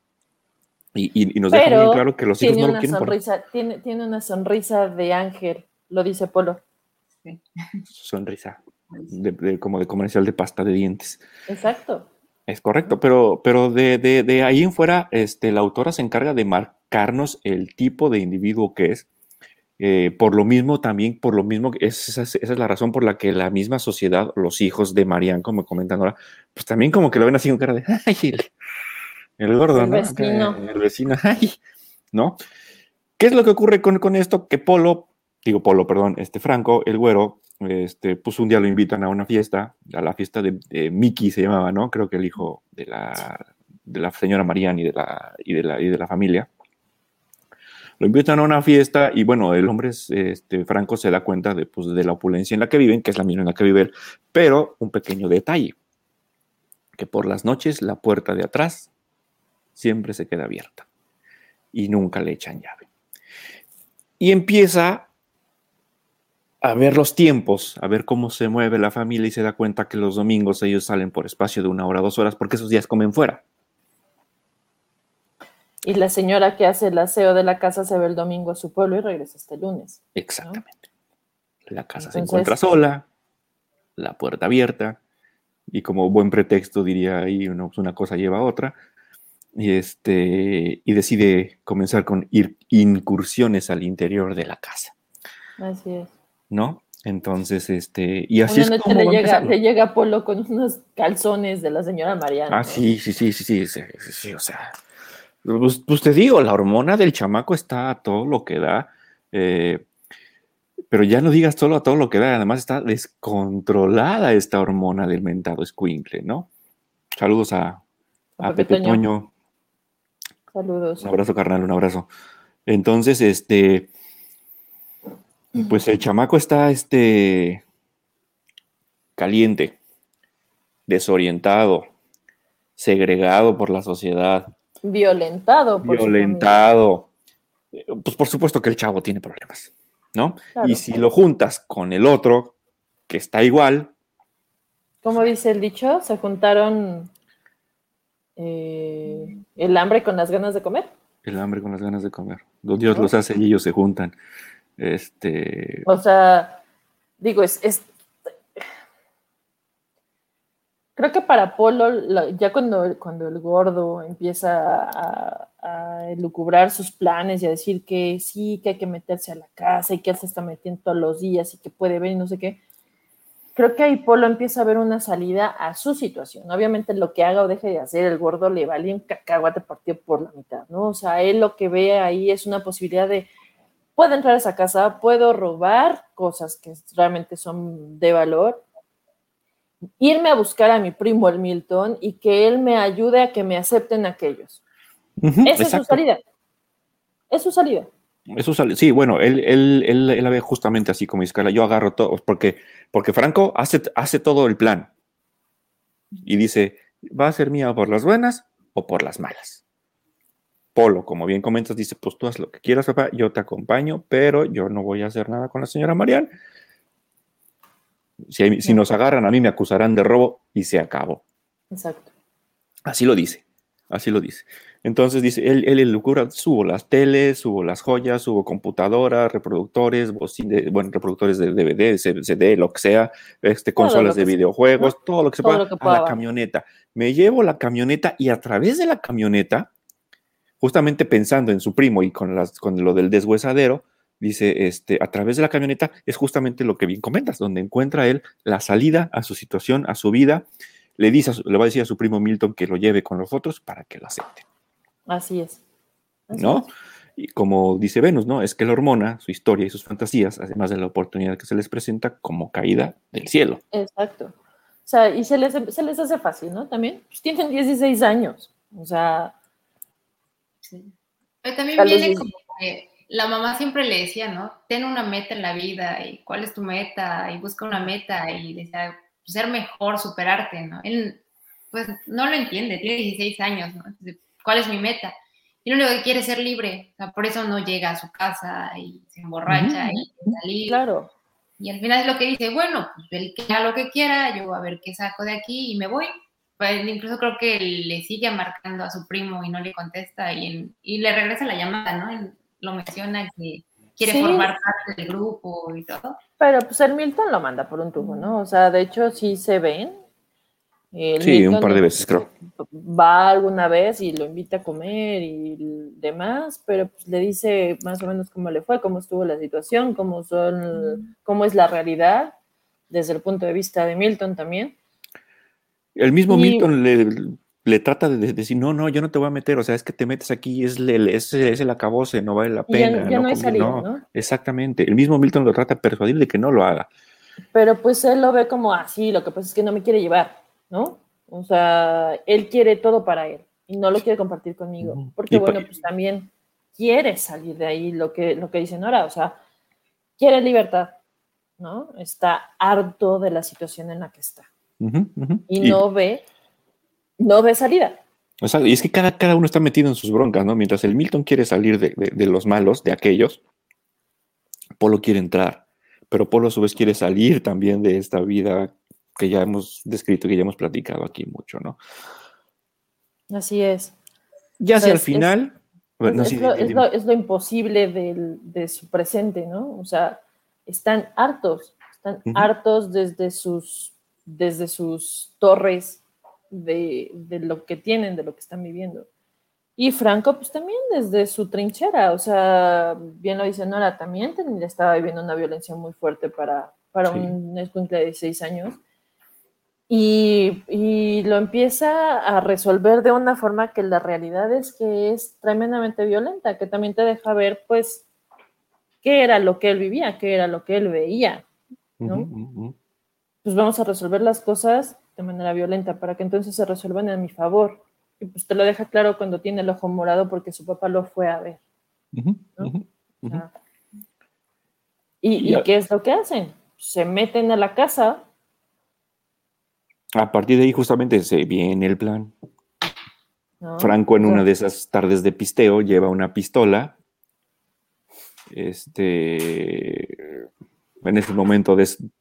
Y, nos deja muy claro que los hijos no lo quieren. Sonrisa, tiene, tiene una sonrisa de ángel, lo dice Polo. Sonrisa, como de comercial de pasta de dientes. Exacto. Es correcto, pero, pero de, de, ahí en fuera, este, la autora se encarga de marcarnos el tipo de individuo que es. Eh, por lo mismo, también, por lo mismo, esa, esa, es la razón por la que la misma sociedad, los hijos de Marianne, como comentan ahora, pues también como que lo ven así con cara de, ay, el, gordo, el Vecino. El vecino, ay, ¿no? ¿Qué es lo que ocurre con, con esto? Que Polo, digo Polo, perdón, este Franco, el güero, este, pues un día lo invitan a una fiesta, a la fiesta de, Mickey se llamaba, ¿no? Creo que el hijo de la, de la señora Marianne y de la, y de la, y de la familia. Lo invitan a una fiesta y bueno, el hombre, este, Franco, se da cuenta de, pues, de la opulencia en la que viven, que es la misma en la que vive él, pero un pequeño detalle, que por las noches la puerta de atrás siempre se queda abierta y nunca le echan llave. Y empieza a ver los tiempos, a ver cómo se mueve la familia y se da cuenta que los domingos ellos salen por espacio de una hora, dos horas, porque esos días comen fuera. Y la señora que hace el aseo de la casa se ve el domingo a su pueblo y regresa este lunes. Exactamente. La casa se encuentra sola, la puerta abierta, y como buen pretexto diría ahí, pues una cosa lleva a otra, y, este, y decide comenzar con ir incursiones al interior de la casa. Así es. ¿No? Entonces, este, y así es como le llega, le llega Polo con unos calzones de la señora Mariana. Ah, sí, sí, sí, sí, sí, sí, sí, o sea, pues, pues, te digo, la hormona del chamaco está a todo lo que da, eh, pero ya no digas solo a todo lo que da, además está descontrolada esta hormona del mentado escuincle, ¿no? Saludos a, a Pepe, Toño. Saludos. Un abrazo, carnal, un abrazo. Entonces, este, pues el chamaco está, este, caliente, desorientado, segregado por la sociedad Violentado. Por Violentado. Pues por supuesto que el chavo tiene problemas, ¿no? Y si lo juntas con el otro, que está igual. Como dice el dicho, se juntaron eh, el hambre con las ganas de comer. El hambre con las ganas de comer. Dios los hace y ellos se juntan. Este. O sea, digo, es, Creo que para Polo, ya cuando, cuando el gordo empieza a, a, elucubrar sus planes y a decir que sí, que hay que meterse a la casa y que él se está metiendo todos los días y que puede ver y no sé qué, creo que ahí Polo empieza a ver una salida a su situación. Obviamente lo que haga o deje de hacer, el gordo le vale un cacahuate partido por la mitad, ¿no? O sea, él lo que ve ahí es una posibilidad de, puedo entrar a esa casa, puedo robar cosas que realmente son de valor irme a buscar a mi primo el Milton y que él me ayude a que me acepten aquellos. Esa es su salida. Es su salida. Eso sí, bueno, él, él, él, la ve justamente así como escala. Yo agarro todo, porque, porque Franco hace, hace todo el plan. Y dice, ¿va a ser mía por las buenas o por las malas? Polo, como bien comentas, dice, pues tú haz lo que quieras, papá, yo te acompaño, pero yo no voy a hacer nada con la señora Marian si, nos agarran, a mí me acusarán de robo y se acabó. Exacto. Así lo dice, así lo dice. Entonces dice, él, él locura, subo las teles, subo las joyas, subo computadoras, reproductores, bueno, reproductores de DVD, CD, lo que sea, este, consolas de videojuegos, todo lo que se pueda, a la camioneta. Me llevo la camioneta y a través de la camioneta, justamente pensando en su primo y con, las, con lo del deshuesadero, dice, este, a través de la camioneta, es justamente lo que bien comentas, donde encuentra él la salida a su situación, a su vida. Le, dice, le va a decir a su primo Milton que lo lleve con los otros para que lo acepte. Así es. ¿No? Y como dice Venus, ¿no? Es que la hormona, su historia y sus fantasías, además de la oportunidad que se les presenta como caída del cielo. Exacto. O sea, y se les, se les hace fácil, ¿no? También pues tienen 16 años. O sea. Sí. Pero también viene como que la mamá siempre le decía, ¿no? Ten una meta en la vida y cuál es tu meta y busca una meta y decía, pues, ser mejor, superarte, ¿no? Él, pues, no lo entiende, tiene 16 años, ¿no? ¿Cuál es mi meta? Y lo único que quiere es ser libre, o sea, por eso no llega a su casa y se emborracha y salir. Claro. Y al final es lo que dice, bueno, pues él que haga lo que quiera, yo a ver qué saco de aquí y me voy. Pues, incluso creo que le sigue marcando a su primo y no le contesta y, y le regresa la llamada, ¿no? Lo menciona que quiere formar parte del grupo y todo. Pero pues el Milton lo manda por un tubo, ¿no? O sea, de hecho sí se ven. sí, un par de veces creo. Va alguna vez y lo invita a comer y demás, pero pues le dice más o menos cómo le fue, cómo estuvo la situación, cómo son, cómo es la realidad desde el punto de vista de Milton también. El mismo Milton le le trata de decir, no, no, yo no te voy a meter, o sea, es que te metes aquí, es, el, es, es el acabose, no vale la pena. Ya, no, hay salida, no, Exactamente, el mismo Milton lo trata de persuadir de que no lo haga. Pero pues él lo ve como así, lo que pasa es que no me quiere llevar, ¿no? O sea, él quiere todo para él y no lo quiere compartir conmigo, porque bueno, pues también quiere salir de ahí, lo que, lo que dice Nora, o sea, quiere libertad, ¿no? Está harto de la situación en la que está. Y, no ve, no ve salida. O sea, y es que cada, cada uno está metido en sus broncas, ¿no? Mientras el Milton quiere salir de, de, los malos, de aquellos, Polo quiere entrar, pero Polo a su vez quiere salir también de esta vida que ya hemos descrito, que ya hemos platicado aquí mucho, ¿no? Así es. Ya hacia el final... Es, lo, imposible de su presente, ¿no? O sea, están hartos, están hartos desde sus, desde sus torres de, lo que tienen, de lo que están viviendo. Y Franco, pues también desde su trinchera, o sea, bien lo dice Nora, también estaba viviendo una violencia muy fuerte para, para un escuincle de 16 años y, lo empieza a resolver de una forma que la realidad es que es tremendamente violenta, que también te deja ver, pues, qué era lo que él vivía, qué era lo que él veía, ¿no? Pues vamos a resolver las cosas de manera violenta para que entonces se resuelvan a mi favor. Y pues te lo deja claro cuando tiene el ojo morado porque su papá lo fue a ver. ¿Y, ¿Y qué es lo que hacen? Se meten a la casa a partir de ahí justamente se viene el plan. Franco en una de esas tardes de pisteo lleva una pistola. Este, en ese momento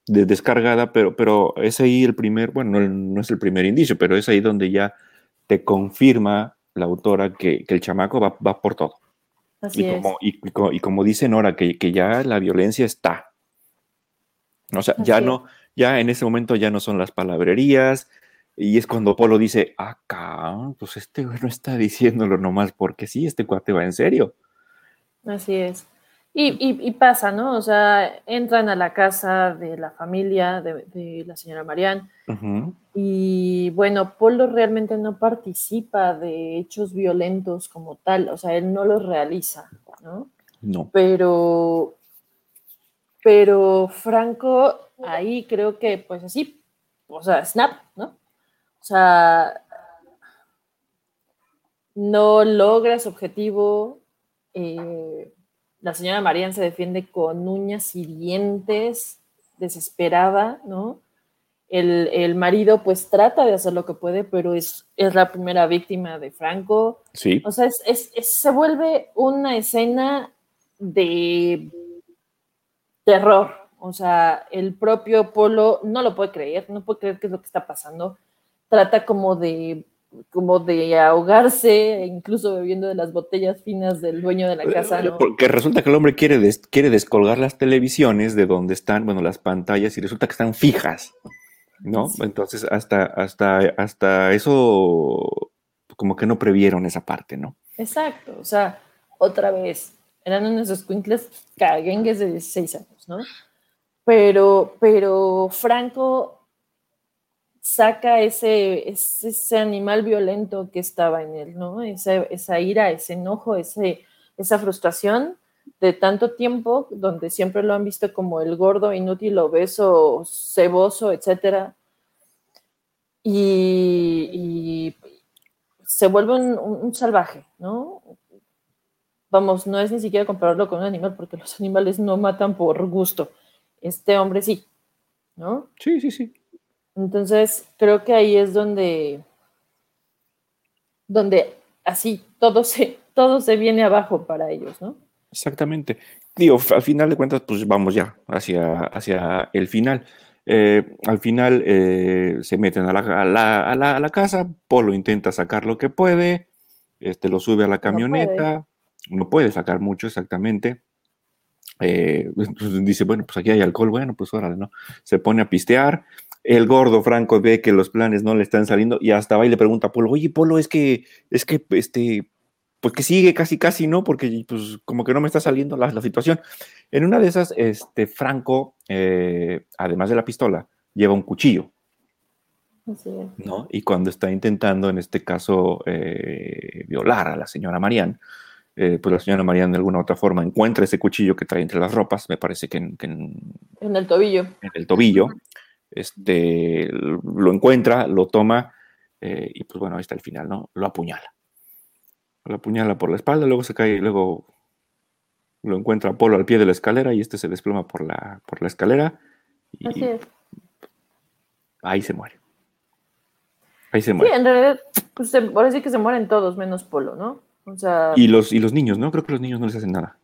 descargada, pero, pero es ahí el primer, bueno, no, es el primer indicio, pero es ahí donde ya te confirma la autora que, el chamaco va, por todo. Así y, como, y, como, dice Nora, que, que ya la violencia está. O sea, ya no, ya en ese momento ya no son las palabrerías, y es cuando Polo dice, acá, pues este güey no está diciéndolo nomás porque sí, este cuate va en serio. Así es. Y, pasa, ¿no? O sea, entran a la casa de la familia de, la señora Marianne y bueno, Polo realmente no participa de hechos violentos como tal, o sea, él no los realiza, ¿no? No. Pero, pero Franco ahí creo que, pues así, o sea, snap, ¿no? O sea, no logra su objetivo. Eh, la señora Marian se defiende con uñas y dientes, desesperada, ¿no? El, marido pues trata de hacer lo que puede, pero es, es la primera víctima de Franco. Sí. O sea, se vuelve una escena de terror, o sea, el propio Polo no lo puede creer, no puede creer qué es lo que está pasando. Trata como de como de ahogarse, incluso bebiendo de las botellas finas del dueño de la casa. Porque resulta que el hombre quiere, quiere descolgar las televisiones de donde están, bueno, las pantallas, y resulta que están fijas, ¿no? Entonces, hasta, hasta, hasta eso, como que no previeron esa parte, ¿no? Exacto, o sea, otra vez, eran unos escuincles caguengues de 16 años, ¿no? pero, pero Franco saca ese, ese, animal violento que estaba en él, ¿no? Esa, esa ira, ese enojo, ese, esa frustración de tanto tiempo, donde siempre lo han visto como el gordo, inútil, obeso, ceboso, etc. Y, se vuelve un, un, salvaje, ¿no? Vamos, no es ni siquiera compararlo con un animal, porque los animales no matan por gusto este hombre sí, ¿no? Sí, sí, sí. Entonces, creo que ahí es donde, donde así todo se, todo se viene abajo para ellos, ¿no? Exactamente. Digo, al final de cuentas, pues vamos ya hacia, hacia el final. Eh, al final eh, se meten a la, a, la, casa, Polo intenta sacar lo que puede, este, lo sube a la camioneta, no puede sacar mucho exactamente, eh, dice, bueno, pues aquí hay alcohol, bueno, pues órale, ¿no? Se pone a pistear. El gordo Franco ve que los planes no le están saliendo y hasta va y le pregunta a Polo, oye, Polo, es que, es que, este, pues que sigue casi, casi, ¿no? Porque, pues, como que no me está saliendo la, situación. En una de esas, este, Franco, eh, además de la pistola, lleva un cuchillo. ¿no? Y cuando está intentando, en este caso, eh, violar a la señora Marianne, eh, pues la señora María de alguna otra forma encuentra ese cuchillo que trae entre las ropas, me parece que en, en, el tobillo. En el tobillo, este, lo encuentra, lo toma eh, y pues bueno, ahí está el final, ¿no? Lo apuñala. Lo apuñala por la espalda, luego se cae, luego lo encuentra Polo al pie de la escalera y este se desploma por la, por la escalera. Y Así es. Ahí se muere. Ahí se muere. Sí, en realidad, pues ahora sí que se mueren todos menos Polo, ¿no? O sea, Y los, y los niños, ¿no? Creo que los niños no les hacen nada.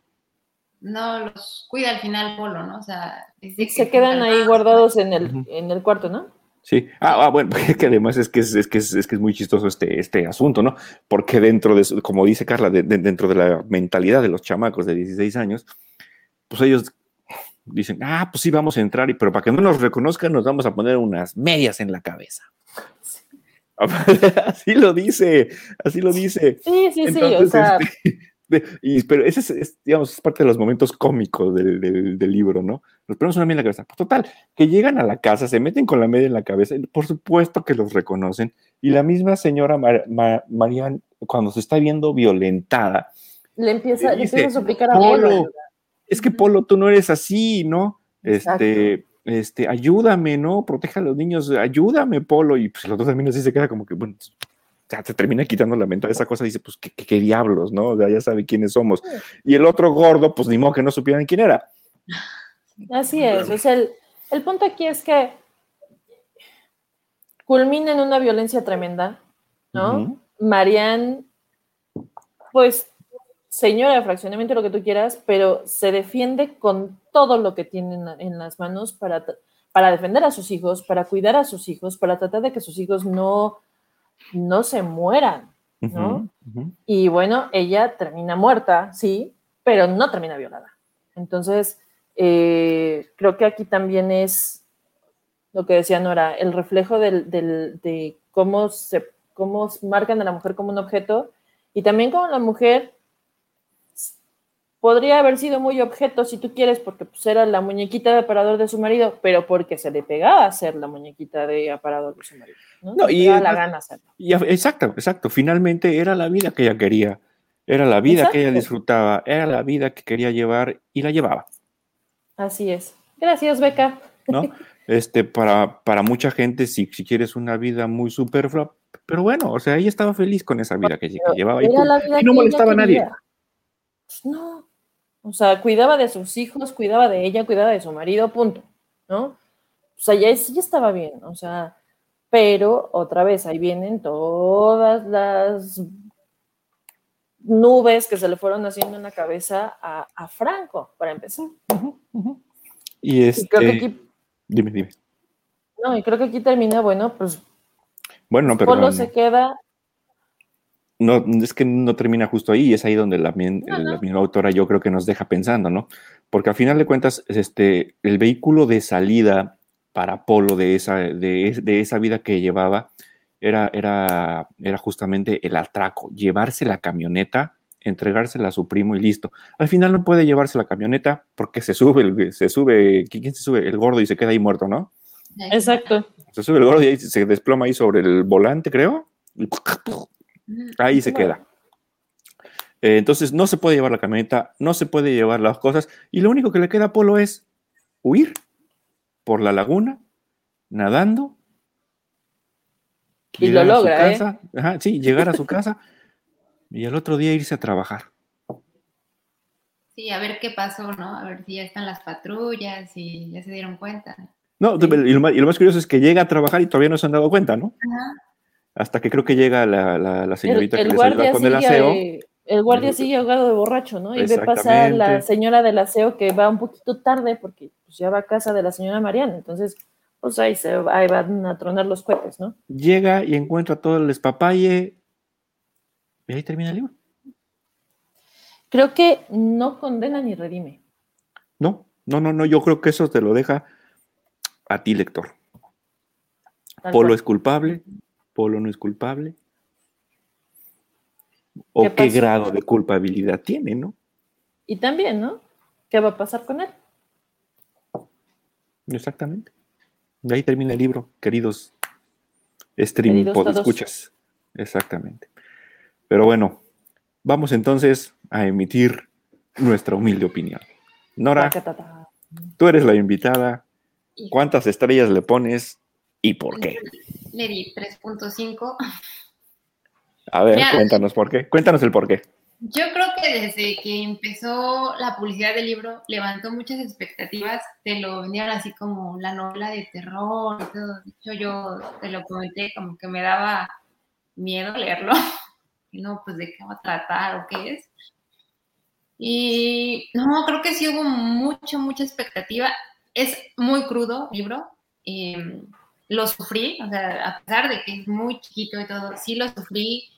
No los cuida al final Polo, ¿no? O sea, que se quedan ahí guardados en el, en el cuarto, ¿no? Sí. Ah, ah, bueno, que además es que es, es que es, es que es muy chistoso este, este asunto, ¿no? Porque dentro de, como dice Carla, de- de- dentro de la mentalidad de los chamacos de 16 años, pues ellos dicen, ah, pues sí, vamos a entrar, y, pero para que no nos reconozcan, nos vamos a poner unas medias en la cabeza. así lo dice, así lo dice. Sí, sí, sí, o sea, este, y- pero ese es, es, digamos, es parte de los momentos cómicos del, del- del libro, ¿no? Nos ponemos una media en la cabeza. Pues, total, que llegan a la casa, se meten con la media en la cabeza, y por supuesto que los reconocen. Y la misma señora Mar- Ma- Marian, cuando se está viendo violentada, le empieza, le le dice, empieza a suplicar a Polo, Polo. es que Polo, tú no eres así, ¿no? Exacto. Este, este, ayúdame, ¿no? Proteja a los niños, ayúdame, Polo. Y pues el otro también así se queda como que, bueno, se termina quitando la mente de esa cosa, dice, pues, ¿qué, qué, qué diablos, no? O sea, ya sabe quiénes somos. Y el otro gordo, pues, ni modo que no supieran quién era. Así es, o sea, el, el punto aquí es que culmina en una violencia tremenda, ¿no? Ujú. Marianne, pues, señora de fraccionamiento, lo que tú quieras, pero se defiende con todo lo que tiene en, la- en las manos para, para defender a sus hijos, para cuidar a sus hijos, para tratar de que sus hijos no, no se mueran, ¿no? Y bueno, ella termina muerta, sí, pero no termina violada. Entonces, eh, creo que aquí también es lo que decía Nora, el reflejo del, del- de cómo se cómo marcan a la mujer como un objeto y también como la mujer podría haber sido muy objeto si tú quieres porque pues, era la muñequita de aparador de su marido, pero porque se le pegaba a ser la muñequita de aparador de su marido. No, No, y la gana hacerlo. Y exacto, exacto. Finalmente era la vida que ella quería, era la vida que ella disfrutaba, era la vida que quería llevar y la llevaba, Así es. Gracias, Beca. ¿no? Este, para, para mucha gente, si, si quieres una vida muy superflua, pero bueno, o sea, ella estaba feliz con esa vida que, que llevaba y, Y no molestaba a nadie. Pues no. O sea, cuidaba de sus hijos, cuidaba de ella, cuidaba de su marido, punto. ¿No? O sea, ya, ya estaba bien. O sea, pero otra vez ahí vienen todas las nubes que se le fueron haciendo en la cabeza a, a Franco, para empezar. Ujú, ujú. Y Y creo que este, aquí, dime, dime. no, y creo que aquí termina, bueno, pues Bueno, pero Polo no, se queda no, es que no termina justo ahí, y es ahí donde la, mien- No, la no. misma autora yo creo que nos deja pensando, ¿no? Porque al final de cuentas, este, el vehículo de salida para Polo de esa, de, es- de esa vida que llevaba era, era, era justamente el atraco, llevarse la camioneta, entregársela a su primo y listo. Al final no puede llevarse la camioneta porque se sube, el- se sube, ¿quién se sube? El gordo y se queda ahí muerto, ¿no? Exacto. Se sube el gordo y ahí se desploma ahí sobre el volante, creo. Ahí se Bueno. queda. Eh, entonces no se puede llevar la camioneta, no se puede llevar las cosas y lo único que le queda a Polo es huir por la laguna, nadando. Y llegar lo a su logra, ¿eh? casa, ajá, sí, llegar a su casa y al otro día irse a trabajar. Sí, a ver qué pasó, ¿no? A ver si ya están las patrullas y ya se dieron cuenta. No, Sí. y, lo más, y lo más curioso es que llega a trabajar y todavía no se han dado cuenta, ¿no? Ajá. Hasta que creo que llega la, la- la El, señorita el que les ayuda con el sigue, aseo. el guardia sigue ahogado de borracho, ¿no? Y ve pasar la señora del aseo que va un poquito tarde porque pues, ya va a casa de la señora Mariana. Entonces, pues ahí, se, ahí van a tronar los cohetes, ¿no? Llega y encuentra todo el despapalle y ahí termina el libro. Creo que no condena ni redime. No, no, no, no, yo creo que eso te lo deja a ti, lector. tal Polo cual. es culpable, Polo no es culpable. ¿O ¿Qué grado de culpabilidad tiene, no? Y también, ¿no? ¿Qué va a pasar con él? Exactamente. De ahí termina el libro, queridos stream Queridos pod todos. escuchas. Exactamente. Pero bueno, vamos entonces a emitir nuestra humilde opinión. Nora, tú eres la invitada. ¿Cuántas estrellas le pones y por qué? Le di 3.5. A ver, cuéntanos por qué. Cuéntanos el por qué. Yo creo que desde que empezó la publicidad del libro, levantó muchas expectativas. Te lo vendieron así como la novela de terror. De hecho, yo te lo comenté como que me daba miedo leerlo. No, pues de qué va a tratar o qué es. Y no, creo que sí hubo mucha, mucha expectativa. Es muy crudo el libro. Em, lo sufrí, o sea, a pesar de que es muy chiquito y todo, sí lo sufrí.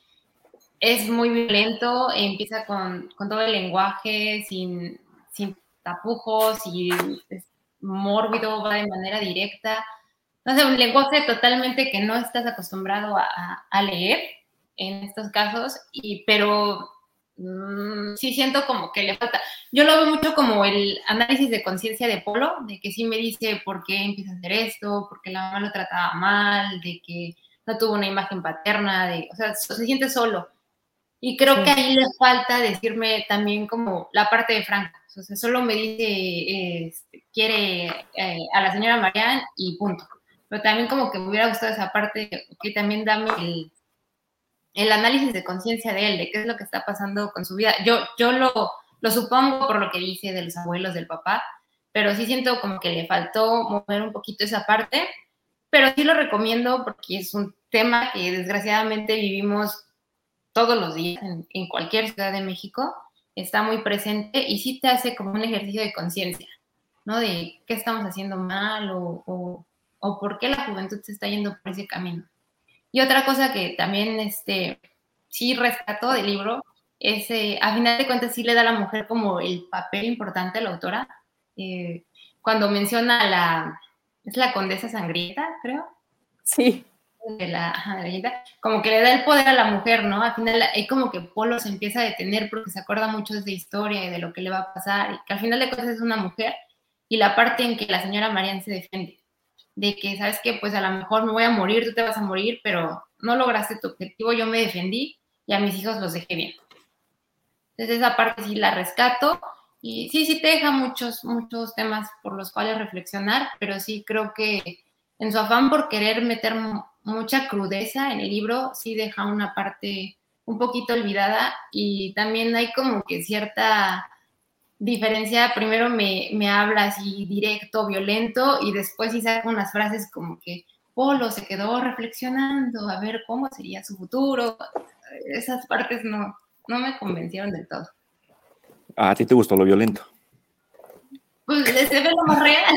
Es muy violento, empieza con, con todo el lenguaje, sin, sin tapujos y es mórbido, va de manera directa. No sé, un lenguaje totalmente que no estás acostumbrado a, a leer en estos casos, y, pero Mm, sí siento como que le falta. Yo lo veo mucho como el análisis de conciencia de Polo, de que sí me dice por qué empieza a hacer esto, porque la mamá lo trataba mal, de que no tuvo una imagen paterna, de, o sea, se siente solo. Y creo que ahí le falta decirme también como la parte de Franco. O sea, solo me dice, este, quiere eh, a la señora Marianne y punto. Pero también como que me hubiera gustado esa parte, que también dame el, el análisis de conciencia de él, de qué es lo que está pasando con su vida. Yo, yo lo, lo supongo por lo que dice de los abuelos del papá, pero sí siento como que le faltó mover un poquito esa parte, pero sí lo recomiendo porque es un tema que desgraciadamente vivimos todos los días en, cualquier ciudad de México, está muy presente y sí te hace como un ejercicio de conciencia, ¿no? De qué estamos haciendo mal o, o, o por qué la juventud se está yendo por ese camino. Y otra cosa que también este, sí rescató del libro es, eh, a final de cuentas, sí le da a la mujer como el papel importante a la autora. Eh, cuando menciona a la, es la condesa sangrienta, creo. Sí. De la, como que le da el poder a la mujer, ¿no? Al final, ahí como que Polo se empieza a detener porque se acuerda mucho de historia y de lo que le va a pasar, y que al final de cuentas es una mujer, y la parte en que la señora Marianne se defiende de que, ¿sabes que Pues a lo mejor me voy a morir, tú te vas a morir, pero no lograste tu objetivo, yo me defendí y a mis hijos los dejé bien. Entonces esa parte sí la rescato y sí, sí te deja muchos, muchos temas por los cuales reflexionar, pero sí creo que en su afán por querer meter mucha crudeza en el libro, sí deja una parte un poquito olvidada y también hay como que cierta diferencia, primero me, me habla así directo, violento, y después sí saca unas frases como que Polo se quedó reflexionando a ver cómo sería su futuro. Esas partes no, no me convencieron del todo. ¿A ti te gustó lo violento? Pues se ve lo más real.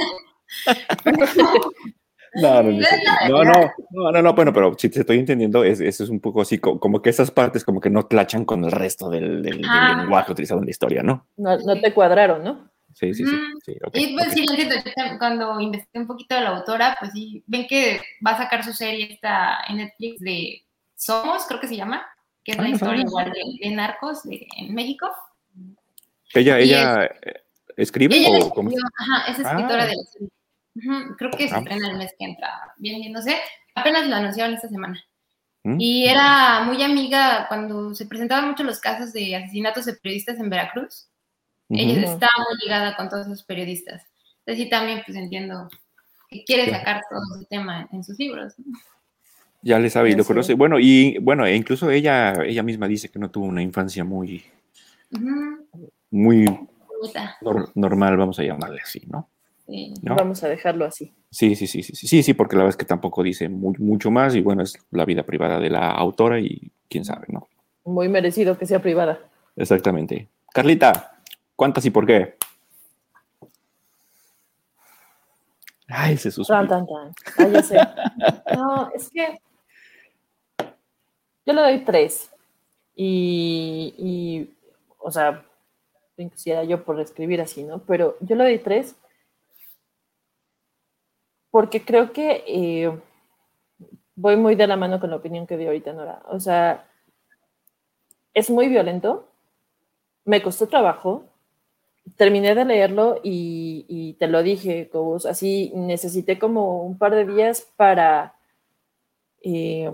No, no, no, no, no, bueno, pero si te estoy entendiendo, es, es un poco así, como, que esas partes como que no clachan con el resto del, del, lenguaje utilizado en la historia, ¿no? No, no te cuadraron, ¿no? Sí, sí, sí. y pues sí, cuando investigué un poquito de la autora, pues sí, ven que va a sacar su serie esta en Netflix de Somos, creo que se llama, que es la ah, historia igual de, narcos en México. ¿Ella, ella escribe o cómo? Ajá, es escritora ah. de la serie creo que se ah. estrena el mes que entra. Bien, no sé. Apenas lo anunciaron esta semana. Mm. Y era muy amiga cuando se presentaban mucho los casos de asesinatos de periodistas en Veracruz. Ella estaba muy ligada con todos esos periodistas. Entonces sí también pues entiendo que quiere sacar todo ese tema en sus libros. Ya le sabe y lo conoce. Bueno, y bueno, e incluso ella, ella misma dice que no tuvo una infancia muy, muy normal, vamos a llamarle así, ¿no? Vamos a dejarlo así. Sí, sí, sí, sí, sí, sí, porque la verdad es que tampoco dice mucho más y bueno, es la vida privada de la autora y quién sabe, ¿no? Muy merecido que sea privada. Exactamente. Carlita, ¿cuántas y por qué? Ay, se suspira. Tan, tan, tan. ya sé. No, es que yo le doy tres. Y, y o sea, quisiera yo por escribir así, ¿no? Pero yo le doy tres porque creo que eh, voy muy de la mano con la opinión que dio ahorita Nora. O sea, es muy violento, me costó trabajo, terminé de leerlo y, te lo dije, Cobos, así necesité como un par de días para, eh,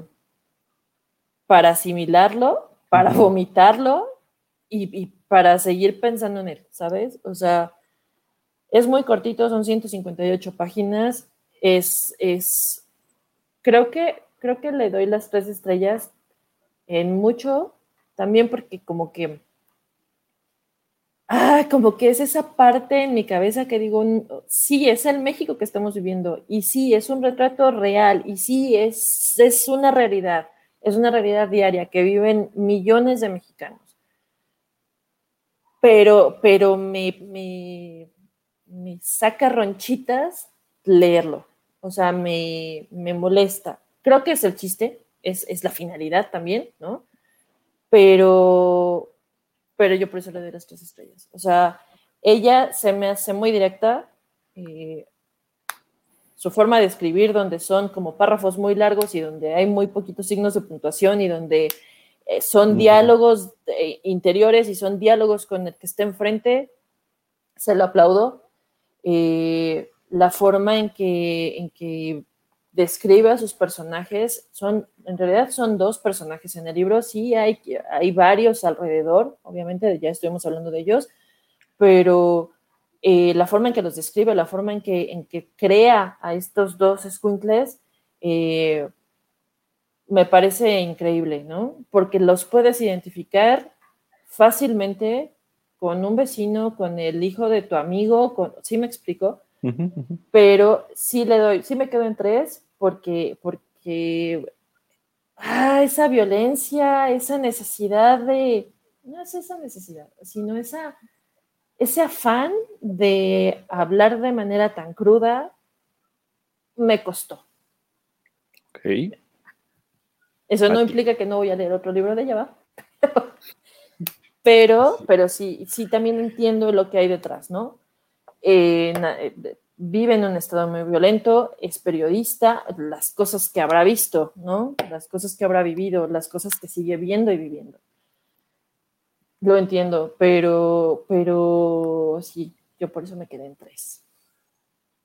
para asimilarlo, para vomitarlo y, y, para seguir pensando en él, ¿sabes? O sea, es muy cortito, son 158 páginas, es, es, creo que, creo que le doy las tres estrellas en mucho, también porque como que, ah, como que es esa parte en mi cabeza que digo, sí, es el México que estamos viviendo, y sí, es un retrato real, y sí, es, es una realidad, es una realidad diaria que viven millones de mexicanos. Pero, pero me, me, me saca ronchitas leerlo. O sea, me, me molesta. Creo que es el chiste, es, es, la finalidad también, ¿no? Pero, pero yo por eso le doy las tres estrellas. O sea, ella se me hace muy directa. Eh, su forma de escribir, donde son como párrafos muy largos y donde hay muy poquitos signos de puntuación y donde eh, son diálogos eh, interiores y son diálogos con el que está enfrente, se lo aplaudo. Eh, la forma en que, en que describe a sus personajes, son, en realidad son dos personajes en el libro, sí hay, hay varios alrededor, obviamente ya estuvimos hablando de ellos, pero eh, la forma en que los describe, la forma en que, en que crea a estos dos squinkles, eh, me parece increíble, ¿no? Porque los puedes identificar fácilmente con un vecino, con el hijo de tu amigo, con, ¿sí me explico? Pero sí le doy, sí me quedo en tres porque, porque ah, esa violencia, esa necesidad de, no es esa necesidad, sino esa, ese afán de hablar de manera tan cruda, me costó. Ok. Eso no implica que no voy a leer otro libro de ella, pero, pero sí, sí también entiendo lo que hay detrás, ¿no? Eh, vive en un estado muy violento, es periodista, las cosas que habrá visto, ¿no? Las cosas que habrá vivido, las cosas que sigue viendo y viviendo. Lo entiendo, pero, pero sí, yo por eso me quedé en tres.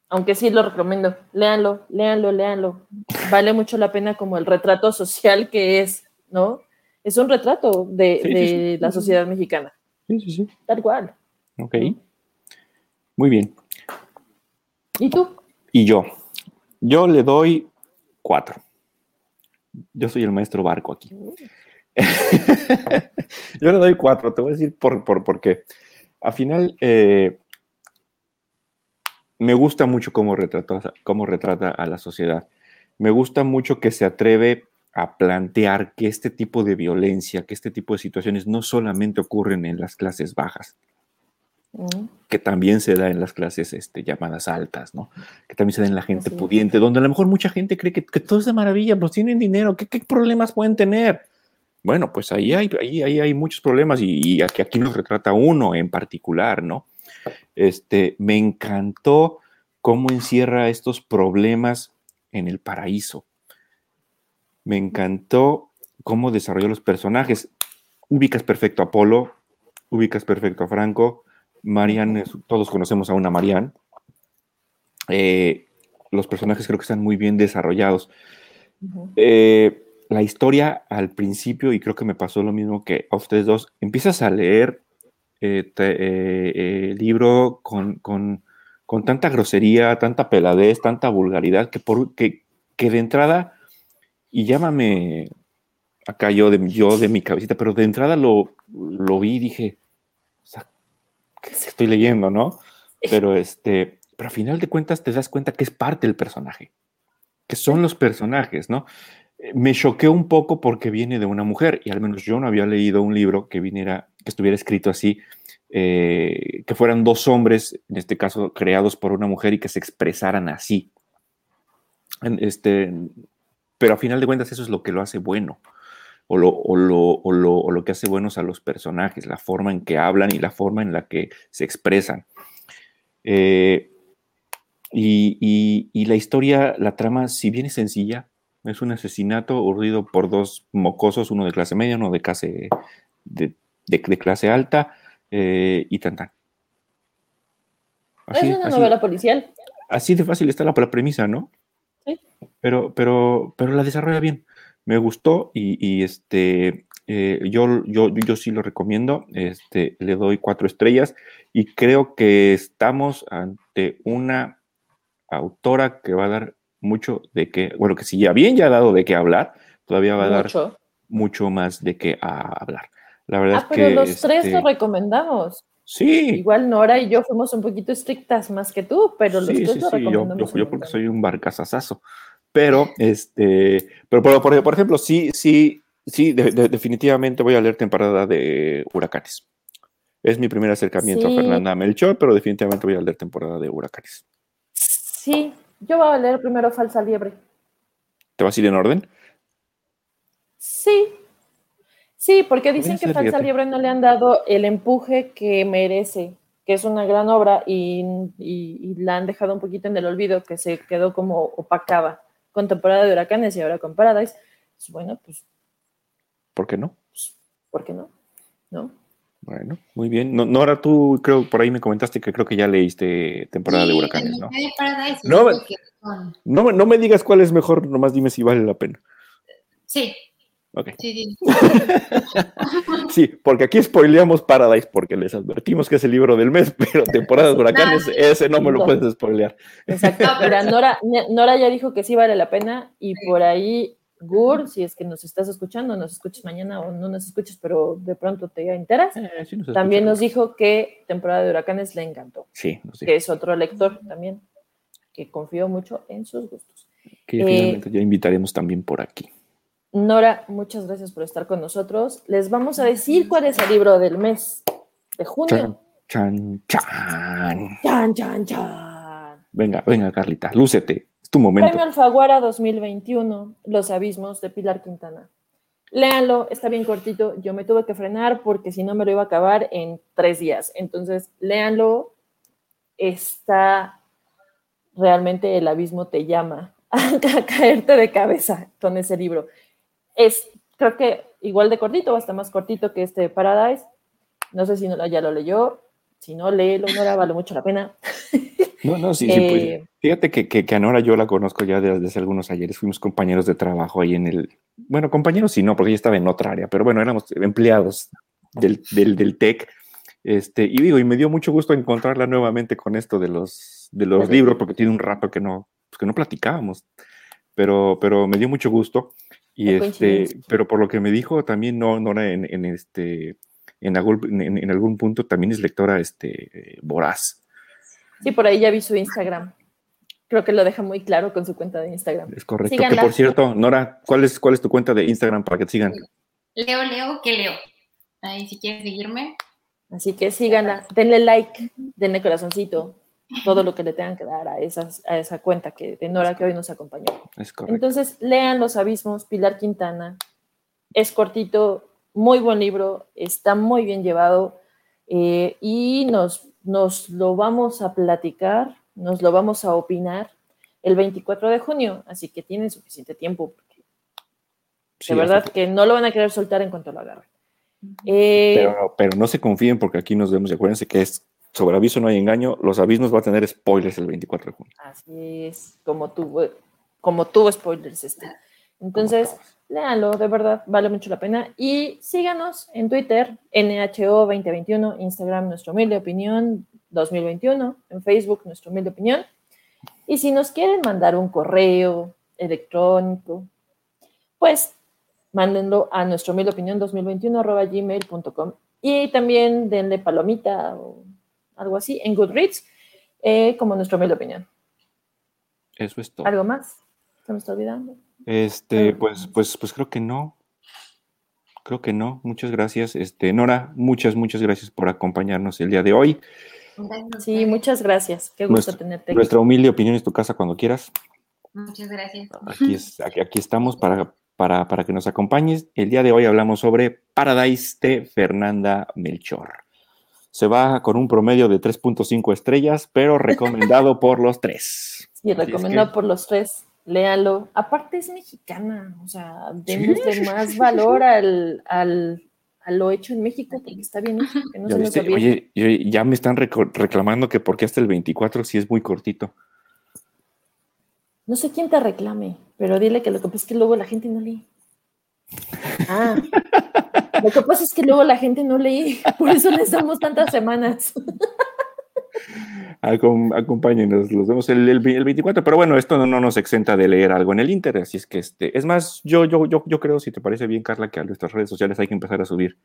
Aunque sí lo recomiendo, léanlo, léanlo, léanlo. Vale mucho la pena como el retrato social que es, ¿no? Es un retrato de, la sociedad mexicana. Sí, sí, sí. Tal cual. Ok. Muy bien. ¿Y tú? Y yo. Yo le doy cuatro. Yo soy el maestro barco aquí. yo le doy cuatro. Te voy a decir por, por, qué. Al final, eh, me gusta mucho cómo retrata, cómo retrata a la sociedad. Me gusta mucho que se atreve a plantear que este tipo de violencia, que este tipo de situaciones no solamente ocurren en las clases bajas, que también se da en las clases este, llamadas altas, ¿no? Que también se da en la gente pudiente, donde a lo mejor mucha gente cree que, todo es de maravilla, pues tienen dinero, ¿qué, problemas pueden tener? Bueno, pues ahí hay, ahí, ahí hay muchos problemas y, aquí, aquí nos retrata uno en particular, ¿no? Este, me encantó cómo encierra estos problemas en el paraíso. Me encantó cómo desarrolló los personajes. Ubicas perfecto a Apolo, ubicas perfecto a Franco, Marianne, todos conocemos a una Marianne. Eh, los personajes creo que están muy bien desarrollados. Eh, la historia al principio, y creo que me pasó lo mismo que a ustedes dos, empiezas a leer el eh, libro con, tanta grosería, tanta peladez, tanta vulgaridad, que, por, que, de entrada, y llámame acá yo de, yo de mi cabecita, pero de entrada lo, lo vi y dije, que estoy leyendo, ¿no? Pero este, pero a final de cuentas te das cuenta que es parte del personaje, que son los personajes, ¿no? Eh, me choqué un poco porque viene de una mujer y al menos yo no había leído un libro que viniera, que estuviera escrito así, eh, que fueran dos hombres, en este caso creados por una mujer y que se expresaran así. Este, pero a final de cuentas eso es lo que lo hace bueno o lo, o lo, o lo, que hace buenos a los personajes, la forma en que hablan y la forma en la que se expresan. Eh, y, y, la historia, la trama, si bien es sencilla, es un asesinato urdido por dos mocosos, uno de clase media, uno de clase, de, de, clase alta, eh, y tan tan. es una novela policial. Así de fácil está la, la premisa, ¿no? Sí. Pero, pero, pero la desarrolla bien me gustó y, este, eh, yo, yo, yo sí lo recomiendo, este, le doy cuatro estrellas y creo que estamos ante una autora que va a dar mucho de qué, bueno, que si ya bien ya ha dado de qué hablar, todavía va a dar mucho más de qué hablar. La verdad ah, es pero los tres lo este recomendamos. Sí. Igual Nora y yo fuimos un poquito estrictas más que tú, pero los tres lo recomendamos. Yo, yo, porque soy un barcazazazo. Pero, este, pero por, por, ejemplo, sí, sí, sí, definitivamente voy a leer temporada de huracanes. Es mi primer acercamiento a Fernanda Melchor, pero definitivamente voy a leer temporada de huracanes. Sí, yo voy a leer primero Falsa Liebre. ¿Te vas a ir en orden? Sí. Sí, porque dicen que Falsa Liebre no le han dado el empuje que merece, que es una gran obra y, la han dejado un poquito en el olvido, que se quedó como opacada con temporada de huracanes y ahora con Paradise. Pues bueno, pues. ¿Por qué no? Pues, ¿Por qué no? ¿No? Bueno, muy bien. No, Nora, tú creo por ahí me comentaste que creo que ya leíste temporada de huracanes, ¿no? No, no, me digas cuál es mejor, nomás dime si vale la pena. Sí. Sí, sí. sí, porque aquí spoileamos Paradise porque les advertimos que es el libro del mes, pero temporada de huracanes, ese no me lo puedes spoilear. Exacto, pero Nora, Nora ya dijo que sí vale la pena y por ahí Gur, si es que nos estás escuchando, nos escuchas mañana o no nos escuchas, pero de pronto te enteras, eh, también nos dijo que temporada de huracanes le encantó. Sí, que es otro lector también, que confió mucho en sus gustos. Que finalmente ya invitaremos también por aquí. Nora, muchas gracias por estar con nosotros. Les vamos a decir cuál es el libro del mes de junio. Chan, chan. Chan, chan, chan. Venga, venga, Carlita, lúcete tu momento. Premio Alfaguara 2021, Los Abismos de Pilar Quintana. Léanlo, está bien cortito. Yo me tuve que frenar porque si no me lo iba a acabar en tres días. Entonces, léanlo. Está realmente el abismo te llama a caerte de cabeza con ese libro. Es, creo que igual de cortito o hasta más cortito que este Paradise. No sé si no, ya lo leyó. Si no, léelo, no vale mucho la pena. No, no, sí, sí. Pues, eh, fíjate que, que, que, a Nora yo la conozco ya desde hace algunos ayeres. Fuimos compañeros de trabajo ahí en el. Bueno, compañeros sí, no, porque ella estaba en otra área, pero bueno, éramos empleados del, del, del TEC. Este, y digo, y me dio mucho gusto encontrarla nuevamente con esto de los, de los libros, porque tiene un rato que no, pues, que no platicábamos. Pero, pero me dio mucho gusto. Y este, pero por lo que me dijo, también no, Nora en, en este, en algún, en, en algún punto también es lectora este, voraz. Sí, por ahí ya vi su Instagram. Creo que lo deja muy claro con su cuenta de Instagram. Es correcto. Que por cierto, Nora, ¿cuál es, ¿cuál es tu cuenta de Instagram para que te sigan? Leo, Leo, que leo. Ahí si quieren seguirme. Así que síganla, denle like, denle corazoncito, todo lo que le tengan que dar a, esas, a esa cuenta que, de Nora que hoy nos acompañó. Es correcto. Entonces, lean Los Abismos, Pilar Quintana. Es cortito, muy buen libro, está muy bien llevado eh, y nos nos lo vamos a platicar, nos lo vamos a opinar el 24 de junio, así que tienen suficiente tiempo. de verdad que no lo van a querer soltar en cuanto lo agarren. Eh, pero, no se confíen porque aquí nos vemos y acuérdense que es sobre aviso no hay engaño, los avisos va a tener spoilers el 24 de junio. Así es, como tuvo, como tuvo spoilers este. Entonces, léanlo, de verdad, vale mucho la pena. Y síganos en Twitter, NHO2021, Instagram, nuestro humilde opinión 2021, en Facebook, nuestro humilde opinión. Y si nos quieren mandar un correo electrónico, pues mándenlo a nuestro humilde opinión 2021 gmail.com y también denle palomita o algo así en Goodreads eh, como nuestro humilde opinión. Eso es todo. ¿Algo más? ¿Se me está olvidando? Este, pues, pues, pues creo que no. Creo que no. Muchas gracias. Este, Nora, muchas, muchas gracias por acompañarnos el día de hoy. Sí, muchas gracias. Qué gusto tenerte. Nuestra humilde opinión es tu casa cuando quieras. Muchas gracias. Aquí, es, aquí, estamos para, para, para, que nos acompañes. El día de hoy hablamos sobre Paradise de Fernanda Melchor. Se va con un promedio de 3.5 estrellas, pero recomendado por los tres. Sí, recomendado por los tres léalo. Aparte es mexicana, o sea, démosle más valor al, al, a lo hecho en México, porque está bien que no se nos Oye, ya me están reclamando que porque hasta el 24 sí es muy cortito. No sé quién te reclame, pero dile que lo que pasa es que luego la gente no lee. Ah, lo que pasa es que luego la gente no lee, por eso les damos tantas semanas. acompáñenos, los vemos el, el, 24, pero bueno, esto no, nos exenta de leer algo en el Inter, así es que este, es más, yo, yo, yo, yo creo, si te parece bien, Carla, que a nuestras redes sociales hay que empezar a subir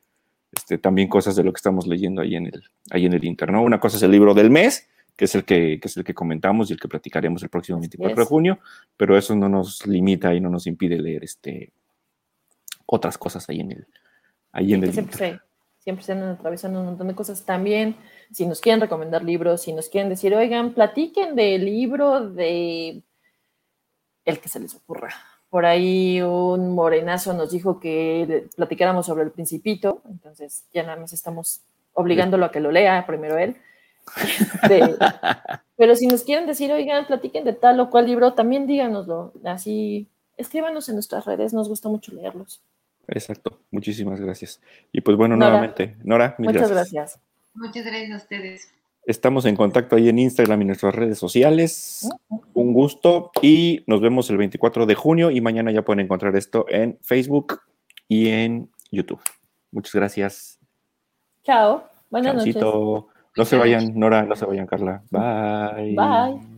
este, también cosas de lo que estamos leyendo ahí en el, ahí en el Inter, ¿no? Una cosa es el libro del mes, que es el que, que es el que comentamos y el que platicaremos el próximo 24 de junio, pero eso no nos limita y no nos impide leer este, otras cosas ahí en el, ahí en el Inter siempre se andan atravesando un montón de cosas. También, si nos quieren recomendar libros, si nos quieren decir, oigan, platiquen del libro de el que se les ocurra. Por ahí un morenazo nos dijo que platicáramos sobre el principito, entonces ya nada más estamos obligándolo a que lo lea primero él. Este, pero si nos quieren decir, oigan, platiquen de tal o cual libro, también díganoslo. Así, escríbanos en nuestras redes, nos gusta mucho leerlos. Exacto, muchísimas gracias. Y pues bueno, nuevamente, Nora, muchas gracias. Muchas gracias a ustedes. Estamos en contacto ahí en Instagram y nuestras redes sociales. Un gusto y nos vemos el 24 de junio y mañana ya pueden encontrar esto en Facebook y en YouTube. Muchas gracias. Chao. Buenas noches. No se vayan, Nora, no se vayan, Carla. Bye. Bye.